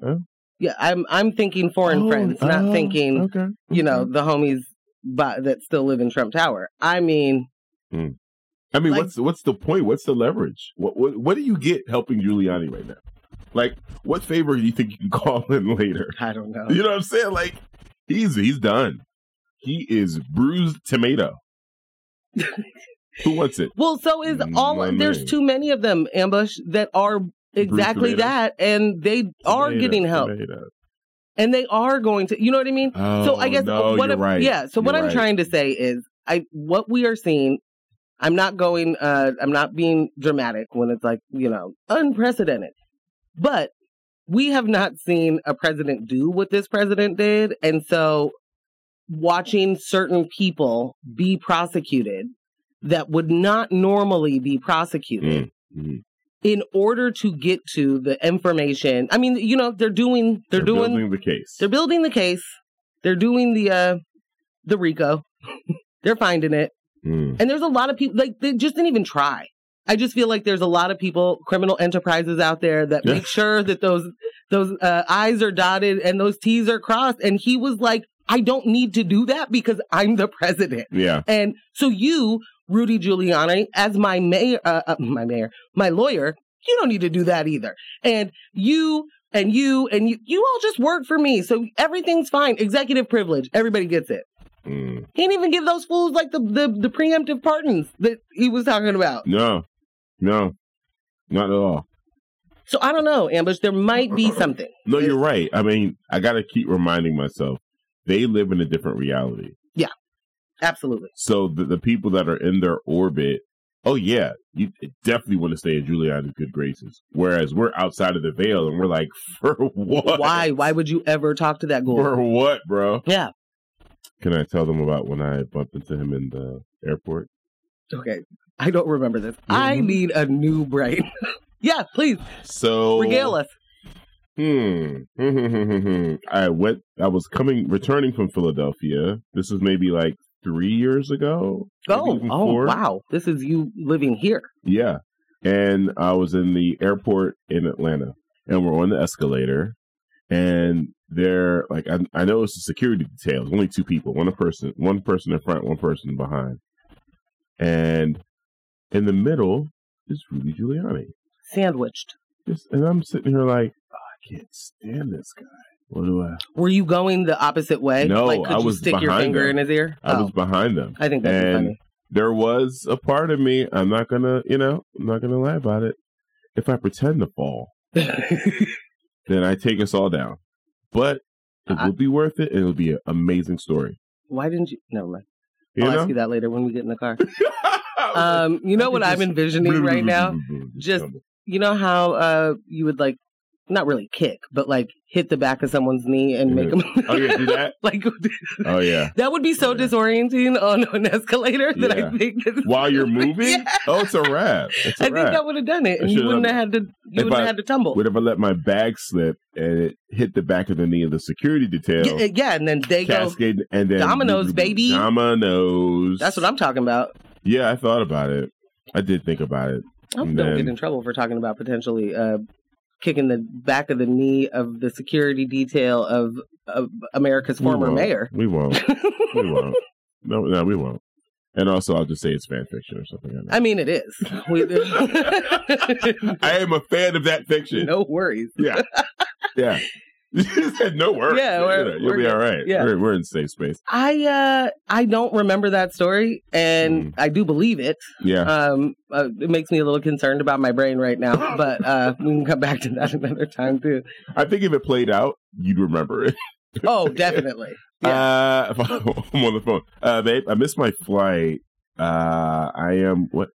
Huh? Yeah, I'm I'm thinking foreign Oh, friends, not oh, thinking Okay. you know the homies by, that still live in Trump Tower. I mean, hmm. I mean, like- what's what's the point? What's the leverage? What what what do you get helping Giuliani right now? Like, what favor do you think you can call in later? I don't know. You know what I'm saying? Like, he's he's done. He is bruised tomato. Who wants it? Well, so is all. My There's man. too many of them, Ambush, that are exactly that, and they are Tomato, getting help, tomato. and they are going to. You know what I mean? so I Oh, guess no, what you're I'm, right. yeah. So what You're I'm right. trying to say is, I what we are seeing. I'm not going. uh I'm not being dramatic when it's like you know unprecedented, but we have not seen a president do what this president did, and so watching certain people be prosecuted that would not normally be prosecuted Mm, mhm. in order to get to the information. I mean, you know, they're doing they're, doing building the case. they're building the case. They're doing the uh the RICO. they're finding it. Mm. And there's a lot of people like they just didn't even try. I just feel like there's a lot of people, criminal enterprises out there that Yeah. make sure that those those uh, I's are dotted and those T's are crossed. And he was like, I don't need to do that because I'm the president. Yeah. And so you, Rudy Giuliani, as my mayor, uh, uh, my mayor, my lawyer, you don't need to do that either. And you and you and you, you all just work for me, so everything's fine. Executive privilege, everybody gets it. Mm. He didn't even give those fools like the the, the preemptive pardons that he was talking about. No, no, not at all. So I don't know, Ambush. There might be something. No, you're right. I mean, I got to keep reminding myself they live in a different reality. Yeah, absolutely. So the, the people that are in their orbit, oh yeah, you definitely want to stay in Giuliani's good graces. Whereas we're outside of the veil and we're like, for what? Why? Why would you ever talk to that girl? For what, bro? Yeah. Can I tell them about when I bumped into him in the airport? Okay. I don't remember this. I Mhm. need a new brain. yeah, please So regale us. Hmm. I went. I was coming, returning from Philadelphia. This is maybe like three years ago. Oh, oh, four. wow. This is you living here. Yeah. And I was in the airport in Atlanta and we're on the escalator and they're like, I, I know it's a security detail. Only two people, one person, one person in front, one person behind. And in the middle is Rudy Giuliani. Sandwiched. Just, and I'm sitting here like, oh, I can't stand this guy. What do I? Were you going the opposite way? No, like, could I you stick your finger them. in his ear? I oh, was behind them. I think that's and funny. there was a part of me, I'm not gonna, you know, I'm not gonna lie about it. If I pretend to fall, then I take us all down. But it I- will be worth it and it'll be an amazing story. Why didn't you? Never mind. You I'll know? ask you that later when we get in the car. Um, you know what I'm envisioning right now? Just- You know how uh, you would like, not really kick, but like hit the back of someone's knee and make them. Oh yeah, do that? like Oh yeah. that would be so Oh, yeah. disorienting on an escalator that Yeah. I think While you're moving? Yeah. Oh, it's a wrap. It's a I think that would have done it, and you wouldn't have had to. You wouldn't have had to tumble. If I let my bag slip and it hit the back of the knee of the security detail? Yeah, yeah, and then they go. Cascade and then Dominoes, baby. Dominoes. That's what I'm talking about. Yeah, I thought about it. I did think about it. I hope we don't get in trouble for talking about potentially uh, kicking the back of the knee of the security detail of, of America's former won't. mayor. We won't. we won't. No, no, we won't. And also, I'll just say it's fan fiction or something. like that. I mean, it is. I am a fan of that fiction. no worries. Yeah, yeah. you said no worries. Yeah, we're- You we're be good. all right. Yeah. we're, we're in safe space. I uh, I don't remember that story, and Mm. I do believe it. Yeah, Um, uh, it makes me a little concerned about my brain right now, but uh, we can come back to that another time too. I think if it played out, you'd remember it. Oh, definitely. Yeah. Uh, I'm on the phone, uh, babe, I missed my flight. Uh, I am what?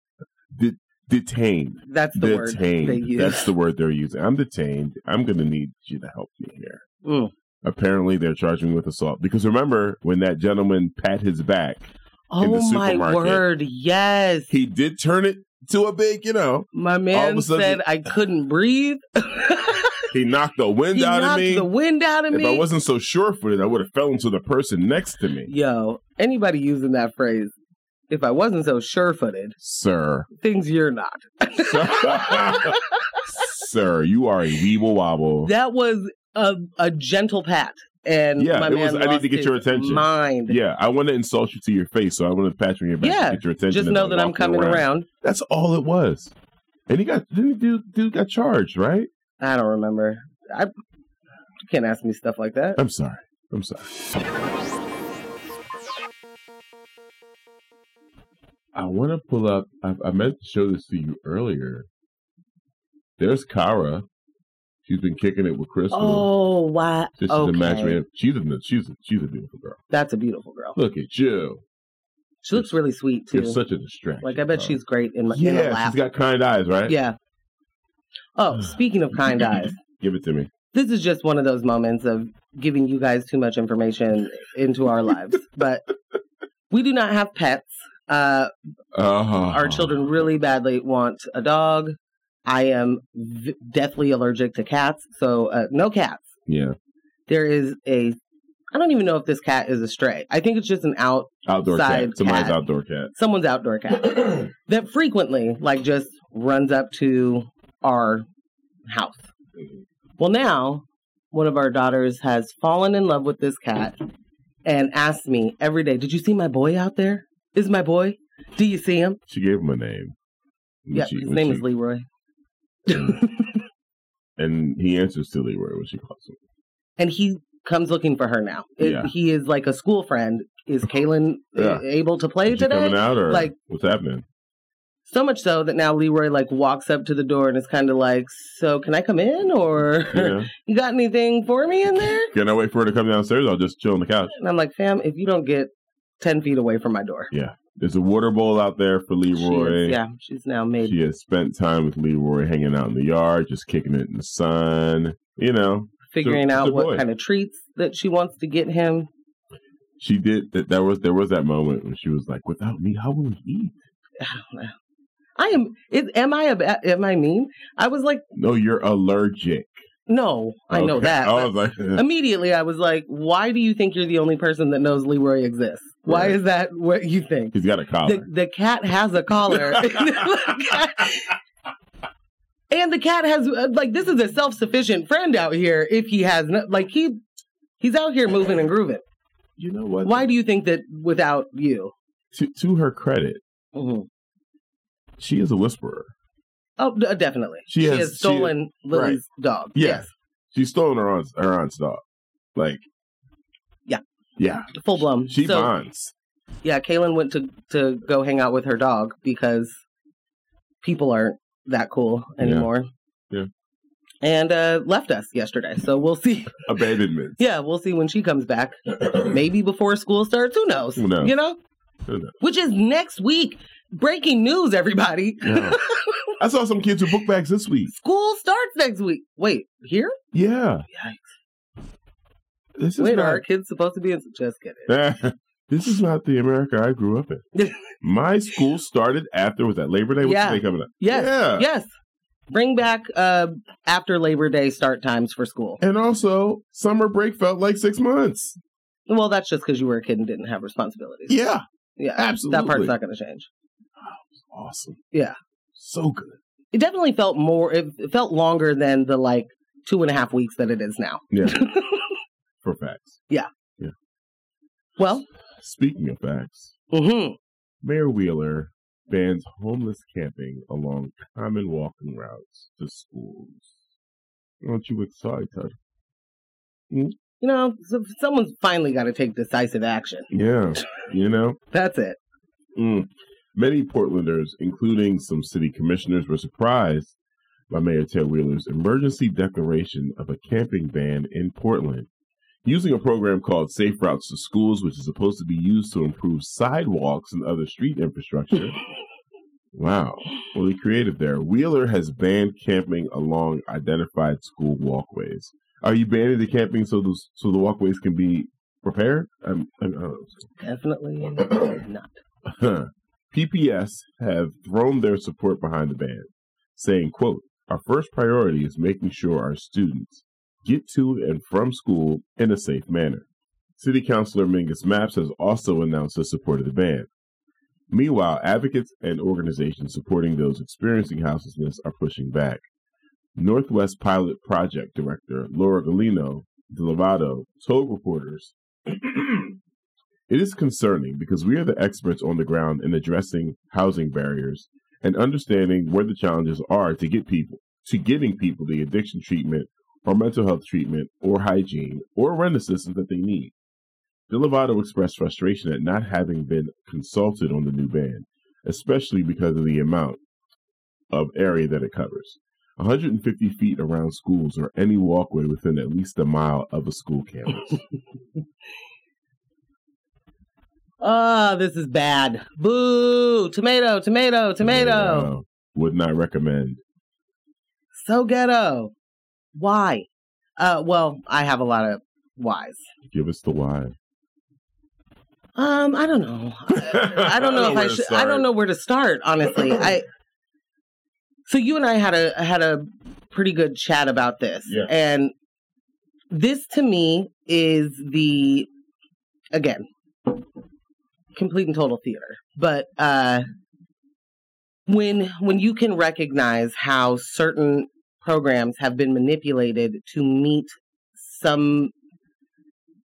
De- detained. That's the word detained. they use. That's the word they're using. I'm detained. I'm going to need you to help me here. Mm. Apparently, they're charging me with assault because remember when that gentleman pat his back, oh the my supermarket. word! Yes, he did turn it to a big, you know, my man sudden- said I couldn't breathe. he knocked the wind he out of knocked me. the wind out of if me. I wasn't so sure footed, I would have fell into the person next to me. Yo, anybody using that phrase? If I wasn't so sure-footed, Sir. things you're not. Sir, you are a weeble wobble. that was a a gentle pat, and Yeah, my it man was- I need to get your attention. Mind. Yeah, I want to insult you to your face, so I want to pat you on your back Yeah, to get your attention. Just know that I'm coming around. That's all it was. And he got didn't dude, dude got charged, right? I don't remember. I you can't ask me stuff like that. I'm sorry. I'm sorry. I want to pull up. I, I meant to show this to you earlier. There's Kara. She's been kicking it with Crystal. Oh, wow. this is okay. a match made. She's a she's a, she's a beautiful girl. That's a beautiful girl. Look at you. She looks really sweet too. You're such a distraction. Like I bet she's great in, my in a yeah. She's got kind eyes, right? Yeah. Oh, speaking of kind eyes, Give it to me. this is just one of those moments of giving you guys too much information into our lives. But we do not have pets. Uh, Uh, our children really badly want a dog. I am v- deathly allergic to cats, so uh, no cats. Yeah. There is a. I don't even know if this cat is a stray. I think it's just an out Outdoor cat. Somebody's cat. outdoor cat. someone's outdoor cat that frequently like just runs up to our house. Well, now one of our daughters has fallen in love with this cat and asks me every day, "Did you see my boy out there? Is my boy? Do you see him?" She gave him a name. When Yeah, she- his name she- is Leroy. and he answers to Leroy when she calls him. and he comes looking for her now. It- Yeah. He is like a school friend. Is Kaylin uh, Yeah. able to play Is she today? coming out or Like- what's happening? So much so that now Leroy like walks up to the door and is kind of like, "So can I come in, or Yeah. you got anything for me in there?" Can I wait for her to come downstairs? I'll just chill on the couch. And I'm like, "Fam, if you don't get ten feet away from my door, Yeah. There's a water bowl out there for She Leroy. is- yeah, she's now made She has spent time with Leroy hanging out in the yard, just kicking it in the sun. You know, figuring out what boy. kind of treats that she wants to get him. she did that. There was there was that moment when she was like, "Without me, how will we eat?" I am. Is, am I Am I mean? I was like, No, you're allergic. No, I know Okay. that. I like, immediately, I was like, why do you think you're the only person that knows Leroy exists? Why Right. is that what you think? he's got a collar. The, the cat has a collar. and the cat has uh, like this is a self-sufficient friend out here if he has no, like he he's out here moving and grooving you know what? why do you think that without you To, to her credit, Mhm. she is a whisperer. Oh definitely She has- she- stolen lily's dog Yeah. yes She's stolen her aunt's her aunt's dog. Like, Yeah. yeah. full-blown She so bonds. yeah kaylin went to to go hang out with her dog because people aren't that cool Yeah. anymore Yeah. and uh left us yesterday so we'll see Abandonment. Yeah, we'll see when she comes back. Maybe before school starts. Who knows? Who knows? You know? Who knows? Which is next week. Breaking news, everybody. Yeah. I saw some kids with book bags this week. School starts next week. Wait, here? Yeah. Yikes. This is Wait, not, are our kids supposed to be in? Just kidding. this is not the America I grew up in. My school started after was that Labor Day? What's Yeah. coming up? Yes. Yeah. Yes. Bring back uh, after Labor Day start times for school. And also, summer break felt like six months. Well, that's just because you were a kid and didn't have responsibilities. Yeah. Yeah. Absolutely. That part's not going to change. Awesome. Yeah. So good. It definitely felt more, it, it felt longer than the like two and a half weeks that it is now. Yeah. For facts. Yeah. Yeah. Well, Speaking of facts, hmm Mayor Wheeler bans homeless camping along common walking routes to schools. Aren't you excited? you know, so someone's finally got to take decisive action. Yeah. You know? That's it. Mm. Many Portlanders, including some city commissioners, were surprised by Mayor Ted Wheeler's emergency declaration of a camping ban in Portland. Using a program called Safe Routes to Schools, which is supposed to be used to improve sidewalks and other street infrastructure. wow. He creative there. Wheeler has banned camping along identified school walkways. Are you banning the camping so the, so the walkways can be repaired? I'm, I'm, uh, Definitely not. PPS have thrown their support behind the ban, saying, quote, Our first priority is making sure our students get to and from school in a safe manner. City Councilor Mingus Mapps has also announced his support of the ban. Meanwhile, advocates and organizations supporting those experiencing houselessness are pushing back. Northwest Pilot Project Director Laura Galino de Lovato told reporters It is concerning because we are the experts on the ground in addressing housing barriers and understanding where the challenges are to get people to getting people the addiction treatment or mental health treatment or hygiene or rent assistance that they need. Delevato expressed frustration at not having been consulted on the new ban, especially because of the amount of area that it covers. 150 feet around schools or any walkway within at least a mile of a school campus. Oh, this is bad. Boo! Tomato, tomato, tomato. Uh, would not recommend. So ghetto. Why? Uh, well, I have a lot of whys. Give us the why. Um, I don't know. I, I don't know if I should. I don't know where to start. Honestly, I. So you and I had a had a pretty good chat about this, Yeah. and this to me is the again complete and total theater. But uh, when when you can recognize how certain programs have been manipulated to meet some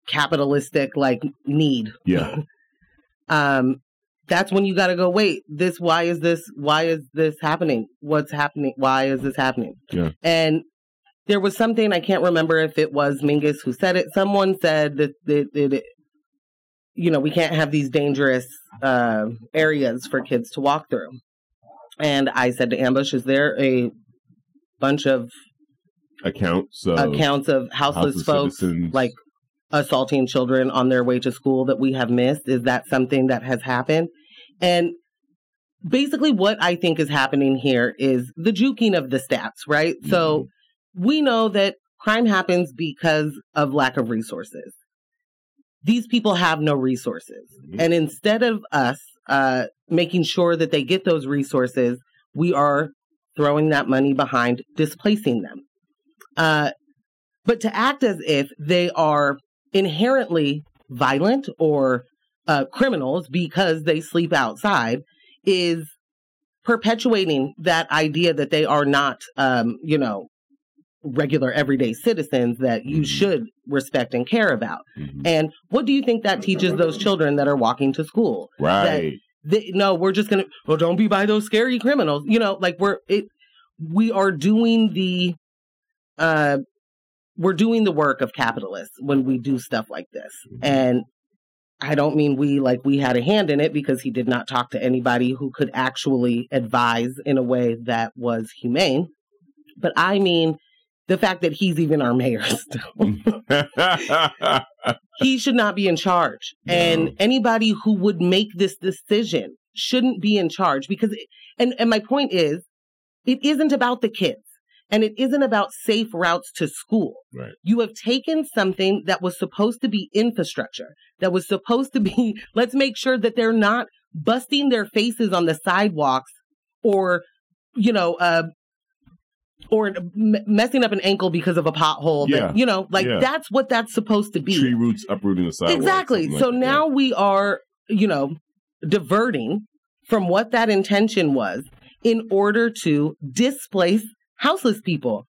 capitalistic like need Yeah. um that's when you got to go wait this why is this why is this happening what's happening why is this happening Yeah. and there was something i can't remember if it was mingus who said it someone said that that, that it, you know we can't have these dangerous uh, areas for kids to walk through And I said to Ambush, is there a bunch of Accounts. Uh, accounts of houseless, houseless folks citizens. like assaulting children on their way to school that we have missed? Is that something that has happened? And basically, what I think is happening here is the juking of the stats, right? So we know that crime happens because of lack of resources. These people have no resources. Mhm. And instead of us uh, making sure that they get those resources, we are throwing that money behind displacing them. Uh, but to act as if they are inherently violent or uh, criminals because they sleep outside is perpetuating that idea that they are not, um, you know, regular everyday citizens that you Mhm. should respect and care about. Mhm. And what do you think that teaches those children that are walking to school? right. They, no, we're just gonna. Well, don't be by those scary criminals. You know, like we're it. We are doing the, uh, we're doing the work of capitalists when we do stuff like this. Mhm. And I don't mean we like we had a hand in it because he did not talk to anybody who could actually advise in a way that was humane. But I mean the fact that he's even our mayor still. he should not be in charge. No. And anybody who would make this decision shouldn't be in charge because it, and and my point is it isn't about the kids and it isn't about safe routes to school. Right. You have taken something that was supposed to be infrastructure, that was supposed to be let's make sure that they're not busting their faces on the sidewalks or you know uh or m- messing up an ankle because of a pothole Yeah. that you know like Yeah. that's what that's supposed to be Tree roots uprooting the sidewalk. exactly something so like that. now we are you know diverting from what that intention was in order to displace houseless people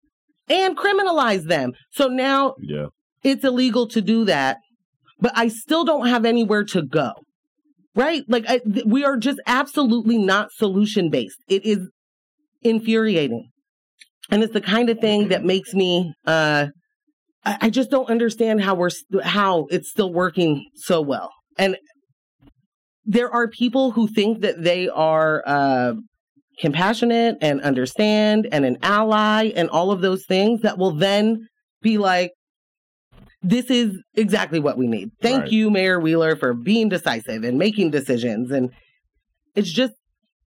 and criminalize them so now Yeah. it's illegal to do that but i still don't have anywhere to go right like I, th- we are just absolutely not solution based it is infuriating and it's the kind of thing that makes me uh I, I just don't understand how we're how it's still working so well and there are people who think that they are uh compassionate and understand and an ally and all of those things that will then be like this is exactly what we need. Thank Right. you, Mayor Wheeler, for being decisive and making decisions. And it's just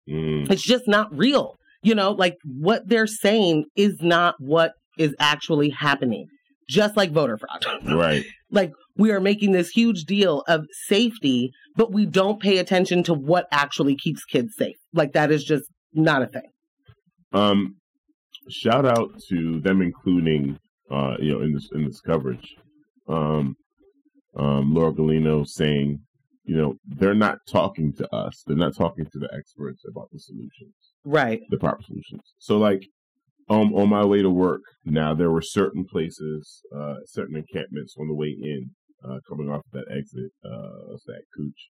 Mm. it's just not real. You know, like what they're saying is not what is actually happening. Just like voter fraud. Right. like we are making this huge deal of safety, but we don't pay attention to what actually keeps kids safe. Like that is just not a thing. Um, shout out to them including, uh, you know, in this in this coverage, um, um, Laura Galino saying, you know, they're not talking to us. They're not talking to the experts about the solutions, Right. the proper solutions. So, like, um, on my way to work, now there were certain places, uh, certain encampments on the way in, uh, coming off that exit, uh, that Couch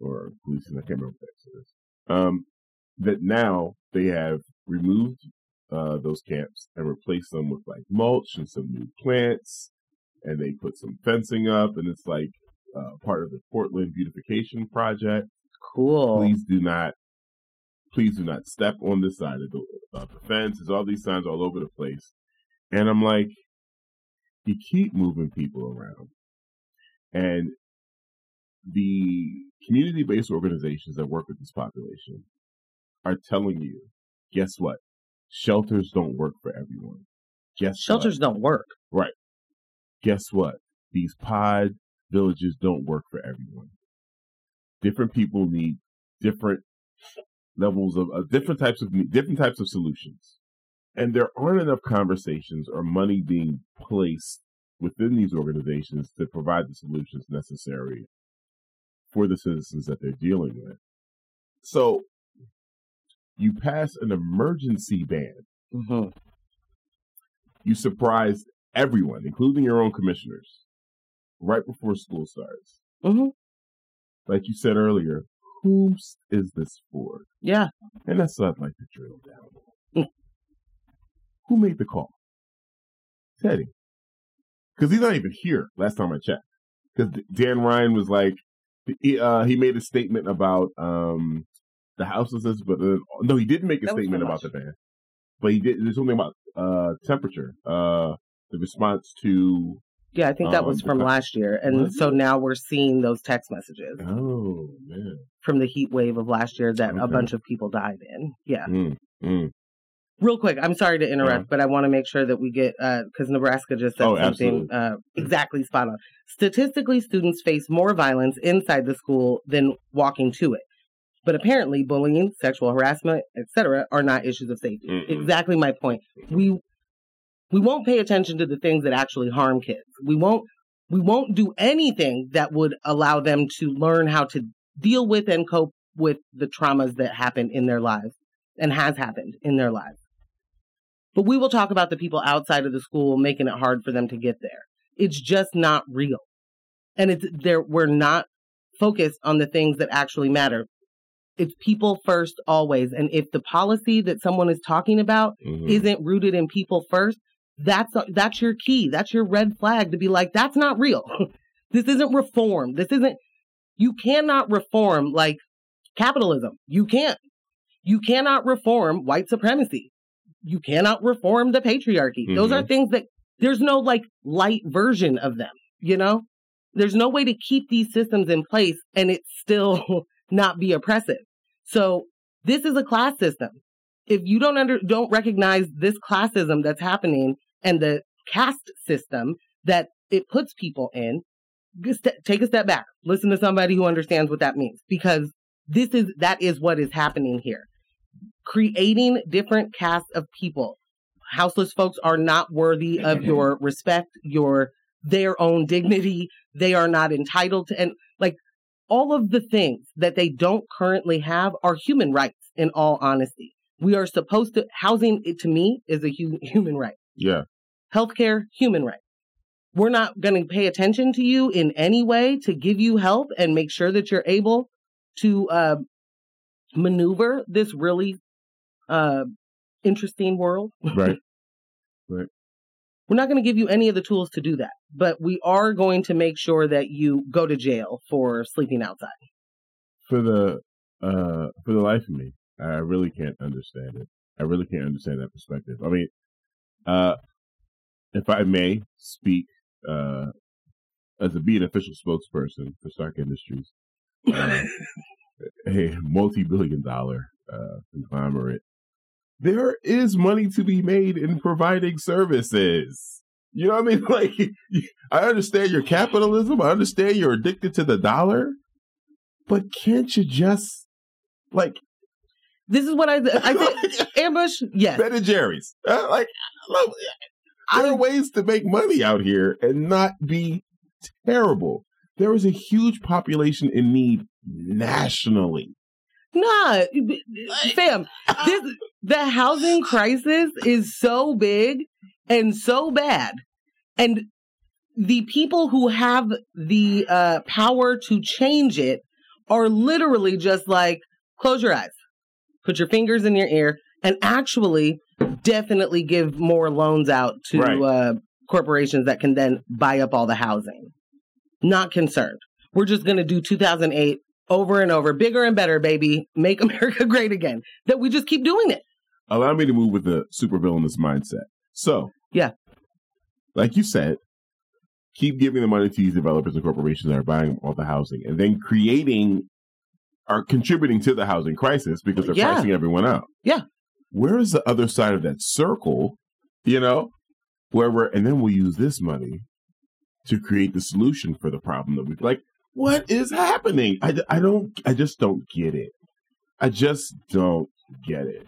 or Glisan? I can't remember what that exit is. Um, that now they have removed uh, those camps and replaced them with like mulch and some new plants, and they put some fencing up, and it's like uh, part of the Portland beautification project. Cool. Please do not, please do not step on this side of the, of the fence. There's all these signs all over the place, and I'm like, you keep moving people around, and the community-based organizations that work with this population are telling you, guess what? Shelters don't work for everyone. Guess Shelters don't work. Right. Guess what? These pod villages don't work for everyone. Different people need different levels of uh, different types of different types of solutions, and there aren't enough conversations or money being placed within these organizations to provide the solutions necessary for the citizens that they're dealing with. So you pass an emergency ban. hmm You surprise everyone, including your own commissioners, right before school starts. hmm Like you said earlier, whose is this for? Yeah. And that's what I'd like to drill down. on. Who made the call? Teddy. Because he's not even here. Last time I checked. Because Dan Ryan was like, he, uh, he made a statement about um, the houselessness, but uh, no, he didn't make a That statement about the ban. But he did. There's something about uh temperature. Uh, the response to. Yeah, I think that Um, was from last year. And so now we're seeing those text messages Oh man. from the heat wave of last year that a bunch of people died in. Yeah. Mm, mm. Real quick, I'm sorry to interrupt, Yeah. but I want to make sure that we get, because Nebraska just said Oh, something uh, exactly spot on. Statistically, students face more violence inside the school than walking to it. But apparently, bullying, sexual harassment, etc., are not issues of safety. Mm-mm. Exactly my point. We we won't pay attention to the things that actually harm kids. We won't we won't do anything that would allow them to learn how to deal with and cope with the traumas that happen in their lives and has happened in their lives. But we will talk about the people outside of the school making it hard for them to get there. It's just not real. And it's there we're not focused on the things that actually matter. It's people first always. And if the policy that someone is talking about Mhm. isn't rooted in people first, that's that's your key. That's your red flag to be like, that's not real. this isn't reform. This isn't. You cannot reform like capitalism. You can't. You cannot reform white supremacy. You cannot reform the patriarchy. Those are mm-hmm. things that there's no like light version of them. You know, there's no way to keep these systems in place and it still not be oppressive. So this is a class system if you don't under don't recognize this classism that's happening and the caste system that it puts people in, just take a step back. Listen to somebody who understands what that means because this is that is what is happening here. Creating different castes of people. Houseless folks are not worthy of your respect, your their own dignity. They are not entitled to and like all of the things that they don't currently have are human rights in all honesty. We are supposed to, housing it to me is a hu- human right. Yeah. Healthcare, human right. We're not going to pay attention to you in any way to give you help and make sure that you're able to uh, maneuver this really uh, interesting world. Right. Right. We're not going to give you any of the tools to do that, but we are going to make sure that you go to jail for sleeping outside. for the uh for the life of me, I really can't understand it. I really can't understand that perspective. I mean, uh if I may speak uh as a be an official spokesperson for Stark Industries, uh, a multi-billion dollar uh conglomerate, there is money to be made in providing services. You know what I mean? Like, I understand your capitalism. I understand you're addicted to the dollar. But can't you just like This is what I I think. Ambush, yes. Ben and Jerry's? Uh, like, there are ways to make money out here and not be terrible. There is a huge population in need nationally. Nah, fam, this the housing crisis is so big and so bad, and the people who have the uh, power to change it are literally just like close your eyes, put your fingers in your ear, and actually definitely give more loans out to Right. uh, corporations that can then buy up all the housing. Not concerned. We're just going to do 2008 over and over, bigger and better, baby. Make America great again. That we just keep doing it. Allow me to move with the supervillainous mindset. So, Yeah. like you said, keep giving the money to these developers and corporations that are buying all the housing and then creating are contributing to the housing crisis because they're Yeah. pricing everyone out. Yeah. Where is the other side of that circle, you know, where we're, and then we'll use this money to create the solution for the problem that we like. What is happening? I, I don't, I just don't get it. I just don't get it.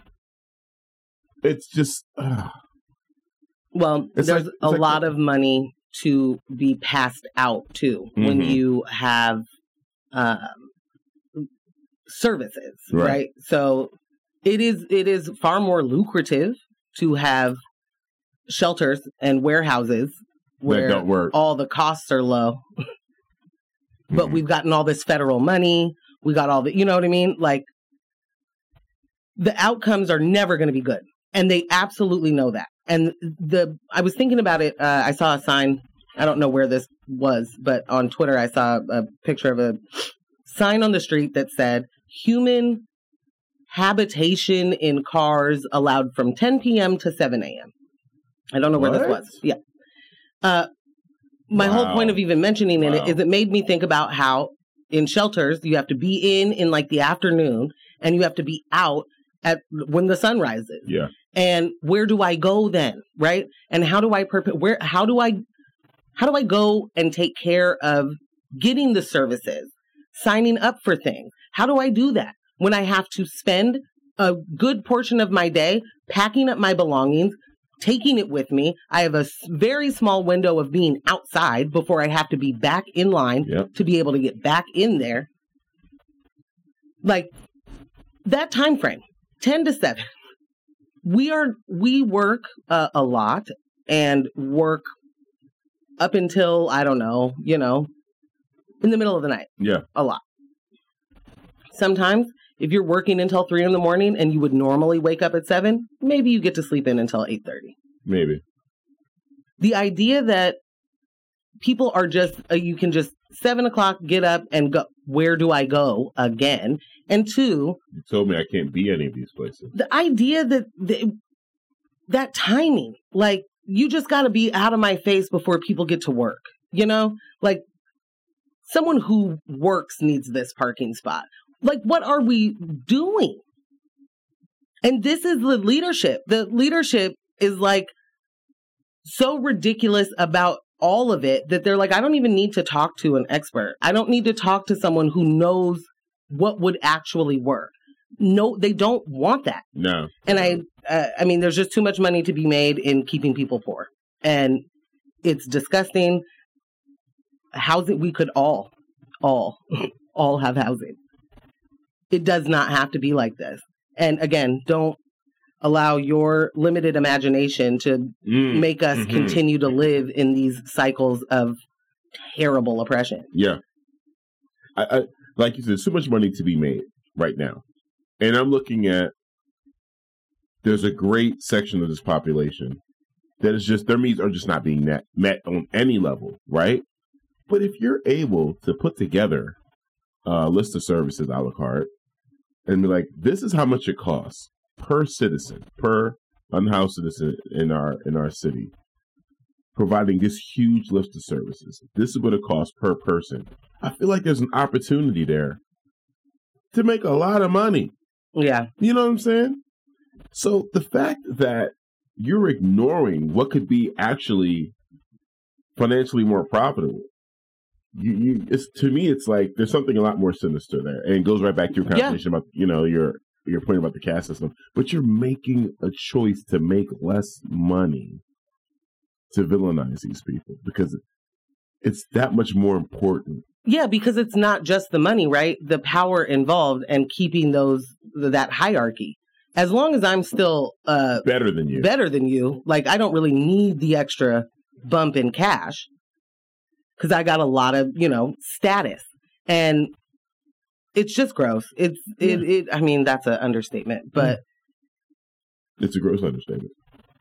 It's just, uh, Well, It's there's like- a like lot of money to be passed out too when Mhm. you have um, services, Right. right. So it is it is far more lucrative to have shelters and warehouses where don't work. all the costs are low, but Mhm. we've gotten all this federal money. We got all the, you know what I mean? Like the outcomes are never going to be good. And they absolutely know that. And the, I was thinking about it. Uh, I saw a sign. I don't know where this was, but on Twitter, I saw a picture of a sign on the street that said human habitation in cars allowed from 10 p.m. to 7 a.m. I don't know where this was. Yeah. Uh, my whole point of even mentioning Wow. it is it made me think about how in shelters you have to be in in like the afternoon and you have to be out at when the sun rises Yeah. and where do I go then, right? And how do I prepare? Where? How do I? How do I go and take care of getting the services, signing up for things? How do I do that when I have to spend a good portion of my day packing up my belongings, taking it with me? I have a very small window of being outside before I have to be back in line Yep. to be able to get back in there. Like that time frame, 10 to 7 we are we work uh, a lot and work up until i don't know you know in the middle of the night Yeah. a lot sometimes if you're working until 3 in the morning and you would normally wake up at 7 maybe you get to sleep in until 8.30 Maybe. the idea that people are just uh, you can just 7 o'clock get up and go where do i go again and two You told me I can't be any of these places. the idea that the, that timing, like you just got to be out of my face before people get to work. You know, like someone who works needs this parking spot. Like, what are we doing? And this is the leadership. The leadership is like so ridiculous about all of it that they're like, I don't even need to talk to an expert. I don't need to talk to someone who knows what would actually work. No, they don't want that. No. And I, uh, I mean, there's just too much money to be made in keeping people poor, and it's disgusting. Housing, we could all, all, all have housing. It does not have to be like this. And again, don't allow your limited imagination to Mm. make us Mhm. continue to live in these cycles of terrible oppression. Yeah. I, I like you said, so much money to be made right now. And I'm looking at there's a great section of this population that is just their needs are just not being met, met on any level, right? But if you're able to put together a list of services a la carte and be like, this is how much it costs per citizen, per unhoused citizen in our in our city, providing this huge list of services. This is what it costs per person. I feel like there's an opportunity there to make a lot of money. Yeah, You know what I'm saying? So the fact that you're ignoring what could be actually financially more profitable, you, you it's to me it's like there's something a lot more sinister there, and it goes right back to your Yeah. conversation about you know your your point about the caste system. But you're making a choice to make less money to villainize these people because it's that much more important. yeah, because it's not just the money, right? The power involved and keeping those that hierarchy. As long as I'm still uh, Better than you. better than you. Like I don't really need the extra bump in cash because I got a lot of you know status, and it's just gross. It's it. it I mean that's an understatement, but It's a gross understatement.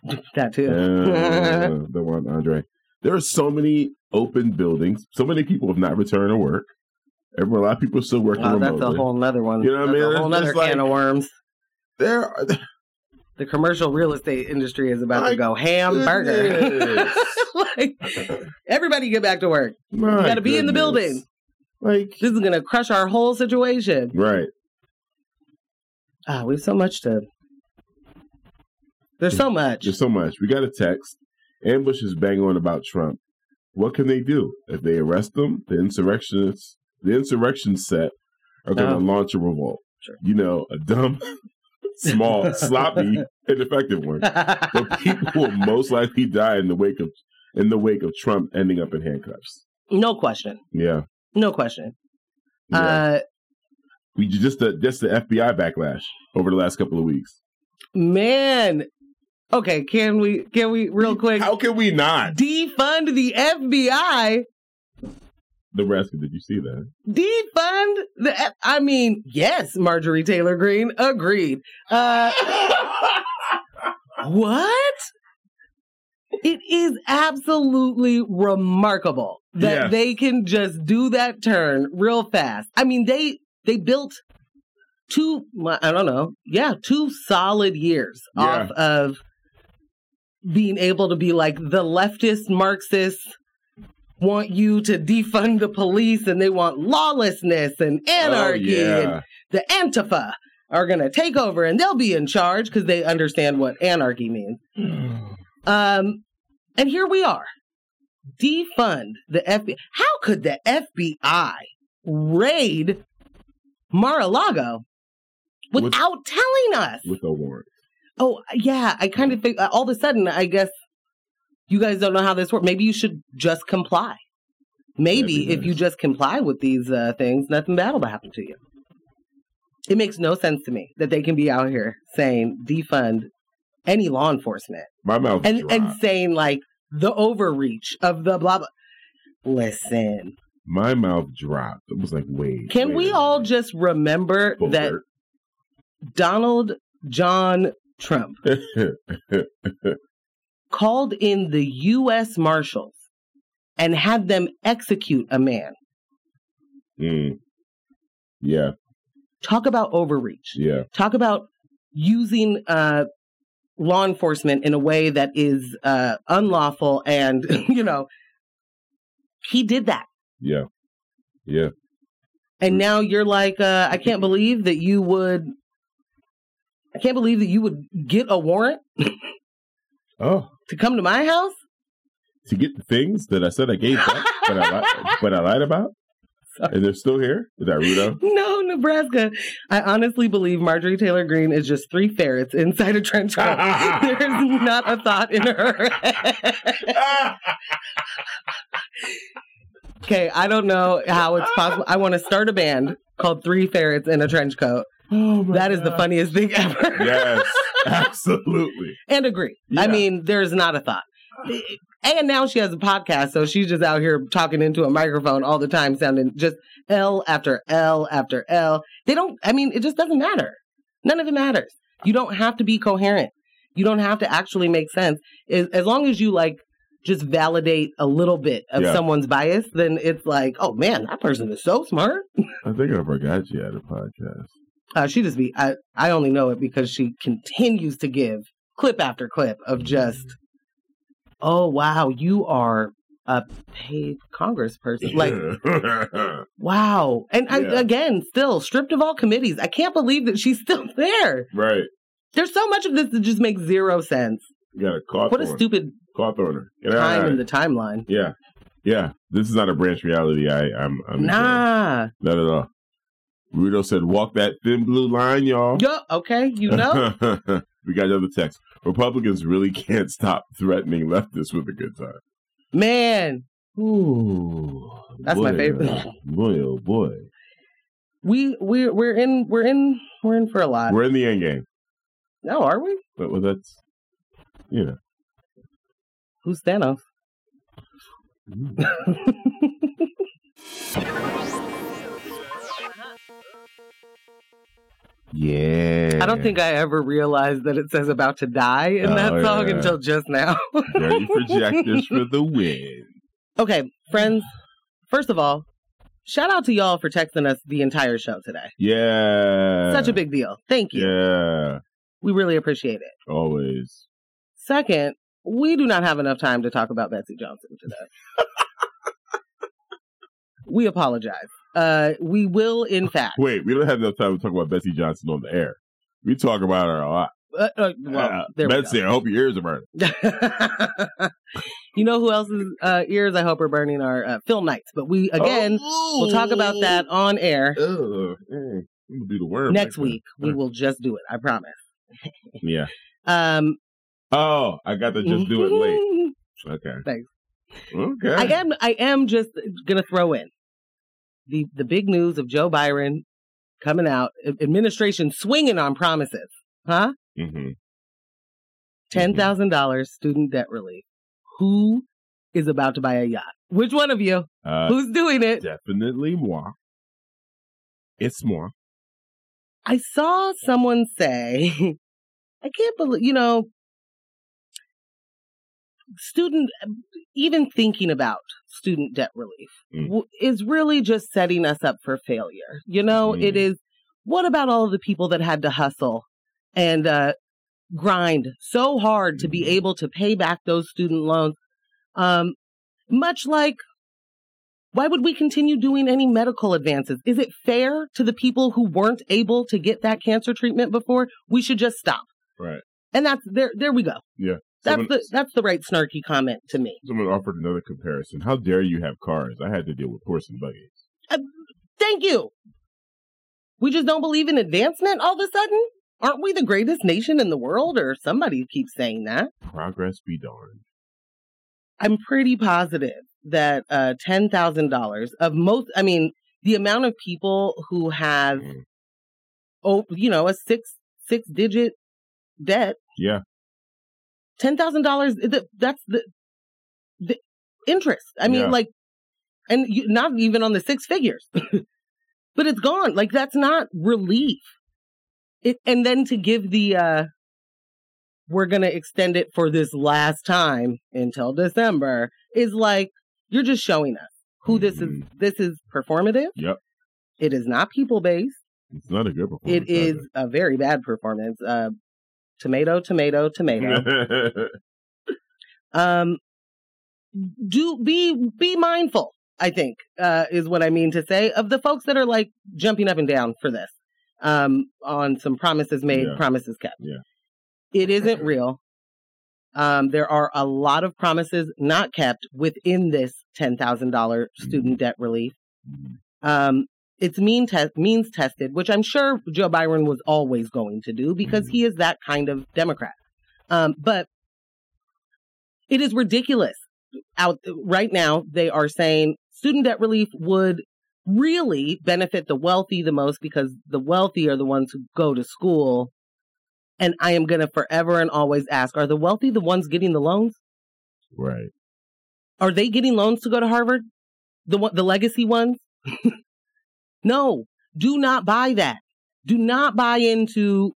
that too. Uh, the one, Andre. There are so many open buildings. So many people have not returned to work. Everyone, a lot of people are still working Wow, that's remotely. a whole nother one. You know what I mean? A whole It's nother can like- of worms. there are, The commercial real estate industry is about My to go hamburger. like everybody get back to work. My You got to be in the building. Like, This is going to crush our whole situation. right. Ah, we have so much to. There's so much. There's so much. We got a text. Ambush is banging on about Trump. What can they do? If they arrest them? the insurrectionists, the insurrection set are going to Oh. launch a revolt. Sure. You know, a dumb, small, sloppy, ineffective one. but people will most likely die in the wake of in the wake of Trump ending up in handcuffs. no question. Yeah, No question. yeah. Uh, we just the just the FBI backlash over the last couple of weeks. man. Okay, can we can we real quick How can we not? defund the FBI? The rest did you see that? Defund the F- I mean, yes, Marjorie Taylor Greene agreed. Uh what? It is absolutely remarkable that Yes. they can just do that turn real fast. I mean, they they built two, I don't know, yeah, two solid years Yeah. off of being able to be like the leftist Marxists want you to defund the police and they want lawlessness and oh, anarchy Oh, and the Antifa are going to take over and they'll be in charge because they understand what anarchy means. Mm. Um, and here we are. Defund the FBI. How could the FBI raid Mar-a-Lago With- without telling us? With a warrant. oh, yeah. I kind of think all of a sudden, I guess you guys don't know how this works. Maybe you should just comply. Maybe if you just comply with these uh, things, nothing bad will happen to you. It makes no sense to me that they can be out here saying defund any law enforcement My mouth and dropped. and saying like the overreach of the blah blah. Listen, My mouth dropped. It was like, wait. can wait we a all minute. just remember that Donald John Trump called in the U.S. Marshals and had them execute a man? Mm. Yeah, Talk about overreach. yeah. Talk about using uh, law enforcement in a way that is uh, unlawful, and you know, he did that. Yeah. Yeah. And now you're like, uh, I can't believe that you would. I can't believe that you would get a warrant Oh, to come to my house. to get the things that I said I gave back, but I, li- but I lied about? And they're still here? Is that Rudo? No, Nebraska. I honestly believe Marjorie Taylor Greene is just three ferrets inside a trench coat. There's not a thought in her. Okay, I don't know how it's possible. I want to start a band called Three Ferrets in a Trench Coat. Oh That is the funniest thing ever. Yes, absolutely. and agree. I mean, there's not a thought. And now she has a podcast, so she's just out here talking into a microphone all the time, sounding just L after L after L. They don't, I mean, it just doesn't matter. None of it matters. You don't have to be coherent. You don't have to actually make sense. As, as long as you like just validate a little bit of Yeah. someone's bias, then it's like, oh man, that person is so smart. I think I forgot you had a podcast. Uh, she just be, I, I only know it because she continues to give clip after clip of just, oh wow, you are a paid congressperson. Like, wow. And I, again, still stripped of all committees. I can't believe that she's still there. right. There's so much of this that just makes zero sense. You got a caught What a stupid Cawthorner. Get time out. in the timeline. Yeah. Yeah. This is not a branch reality. I, I'm, I'm enjoying. Nah. Not at all. Rudo said, walk that thin blue line, y'all. Yo, okay, you know? we got another text. Republicans really can't stop threatening leftists with a good time. Man, Ooh. That's my favorite. uh, boy, oh boy. we we we're in we're in we're in for a lot. We're in the end game. no, are we? But well, that's, you know. Who's Thanos? Yeah. I don't think I ever realized that it says about to die in that Oh, song yeah. until just now. Dirty projectors for the win. okay, friends, first of all, shout out to y'all for texting us the entire show today. Yeah. Such a big deal. Thank you. Yeah. We really appreciate it. Always. Second, we do not have enough time to talk about Betsy Johnson today. we apologize. Uh, we will, in fact. Wait, we don't have enough time to talk about Betsy Johnson on the air. We talk about her a lot. Uh, uh, well, Uh, there we Betsy, I hope your ears are burning. you know who else's uh, ears I hope are burning are uh, Phil Knight's. But we again we'll talk about that on air Ugh, mm, do the worm next that. week. We will just do it. I promise. Yeah. Um, Oh, I got to just do it late. Okay. Thanks. Okay. I am. I am just gonna throw in the the big news of Joe Biden coming out. Administration swinging on promises, huh? hmm Ten thousand dollars student debt relief. Who is about to buy a yacht? Which one of you? Uh, Who's doing it? definitely moi. It's moi. I saw someone say, I can't believe, you know, student, even thinking about student debt relief Mm. w- is really just setting us up for failure. You know, Mm. it is, what about all of the people that had to hustle and uh, grind so hard to be able to pay back those student loans? Um, much like, why would we continue doing any medical advances? Is it fair to the people who weren't able to get that cancer treatment before? We should just stop. Right. And that's there. There we go. Yeah. That's Someone, the that's the right snarky comment to me. someone offered another comparison. How dare you have cars? I had to deal with horse and buggies. Thank you. We just don't believe in advancement all of a sudden? Aren't we the greatest nation in the world? Or somebody keeps saying that. Progress be darned. I'm pretty positive that uh, $10,000 of most, I mean, the amount of people who have, Mm. oh, you know, a six, six digit debt, Yeah. $10,000, that's the, the interest. I mean, Yeah. like, and you, not even on the six figures, but it's gone. Like, that's not relief. It, and then to give the, uh, we're going to extend it for this last time until December is like, you're just showing us who this is. Mhm. This is performative. Yep. It is not people based. It's not a good performance. It is a very bad performance. Uh, tomato, tomato, tomato. um do be be mindful i think uh is what i mean to say of the folks that are like jumping up and down for this um on some promises made Yeah. promises kept Yeah. it isn't real um there are a lot of promises not kept within this $10,000 student debt relief Mhm. um it's mean te- means tested which i'm sure joe biden was always going to do because Mhm. he is that kind of democrat. Um but it is ridiculous out right now they are saying student debt relief would really benefit the wealthy the most because the wealthy are the ones who go to school. And i am going to forever and always ask are the wealthy the ones getting the loans? Right. are they getting loans to go to harvard? The the legacy ones no do not buy that do not buy into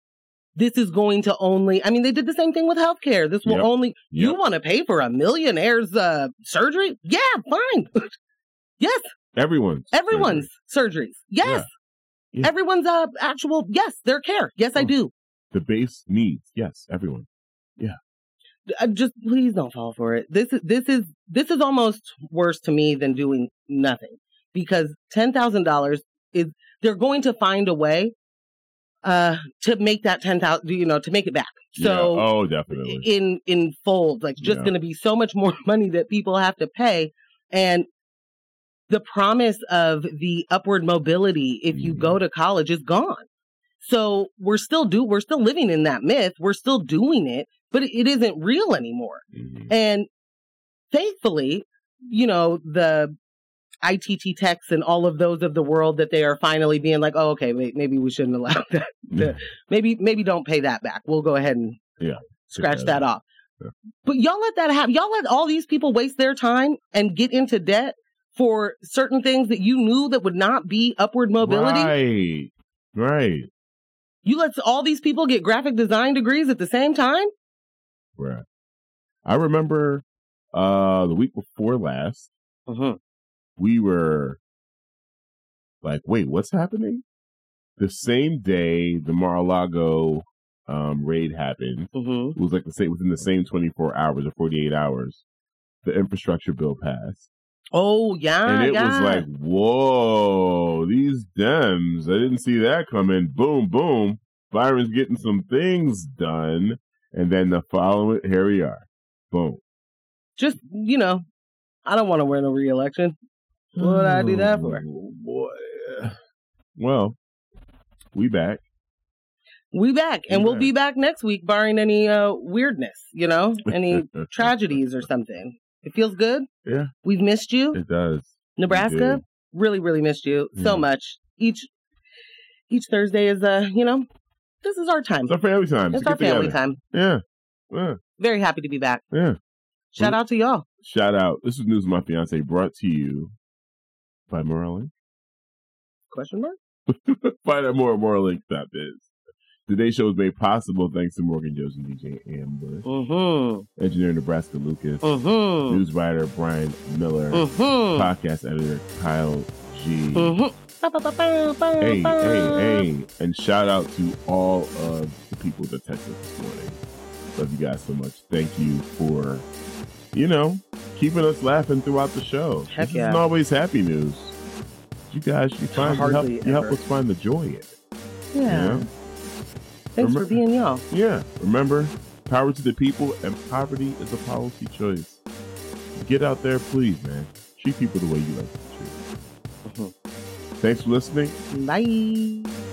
this is going to only i mean they did the same thing with healthcare this will Yep. only you want to pay for a millionaire's uh, surgery yeah fine yes Everyone's. everyone's surgeries yes Yeah. everyone's uh actual yes their care yes i Oh. do The base needs. Yes, everyone. uh, just please don't fall for it. This is this is this is almost worse to me than doing nothing because ten thousand dollars is they're going to find a way uh to make that ten thousand you know to make it back. Yeah. So Oh, definitely. in in folds, like just Yeah. going to be so much more money that people have to pay, and the promise of the upward mobility if you go to college is gone. So we're still do we're still living in that myth. We're still doing it, but it isn't real anymore. Mhm. And thankfully, you know, the ITT techs and all of those of the world that they are finally being like, oh, okay, may- maybe we shouldn't allow that. Yeah. Maybe, maybe don't pay that back. We'll go ahead and Yeah. scratch that that off. Yeah. But y'all let that happen. Y'all let all these people waste their time and get into debt for certain things that you knew that would not be upward mobility. Right. Right. You let all these people get graphic design degrees at the same time. Right. I remember uh the week before last, Mm-hmm. We were like, wait, what's happening? The same day the Mar-a-Lago um, raid happened, Mm-hmm. it was like the same within the same 24 hours or 48 hours, the infrastructure bill passed. Oh yeah, and it yeah. was like, whoa, these Dems, I didn't see that coming. Boom, boom. Biden's getting some things done. And then the following, here we are. Boom. just you know, I don't want to win a re-election. What would I do that for? Oh, boy. Well, we back. We back, and We we'll be back next week, barring any uh weirdness, you know, any tragedies or something. It feels good. Yeah. We've missed you, It does. Nebraska. do. Really, really missed you so Yeah. much. Each each Thursday is uh, you know, this is our time. It's our family time. It's our family together. time. Yeah. Yeah. Very happy to be back. Yeah. Shout out to y'all. Shout out. This is News of My Fiance brought to you by Morelli. Question mark? Find out more at morelink.biz. Today's show is made possible thanks to Morgan Jones and DJ Ambush, Mm-hmm. engineer Nebraska Lucas, Mm-hmm. news writer Brian Miller, Mm-hmm. podcast editor Kyle G, Mm-hmm. Hey, hey, hey. And shout out to all of the people that texted this morning. Love you guys so much. Thank you for, you know, keeping us laughing throughout the show. Heck this yeah. isn't always happy news. You guys, you find you help, you help us find the joy in it. Yeah. Thanks for being y'all. Yeah. Remember, power to the people and poverty is a policy choice. Get out there, please, man. Treat people the way you like to be treated. Mhm. Thanks for listening. Bye.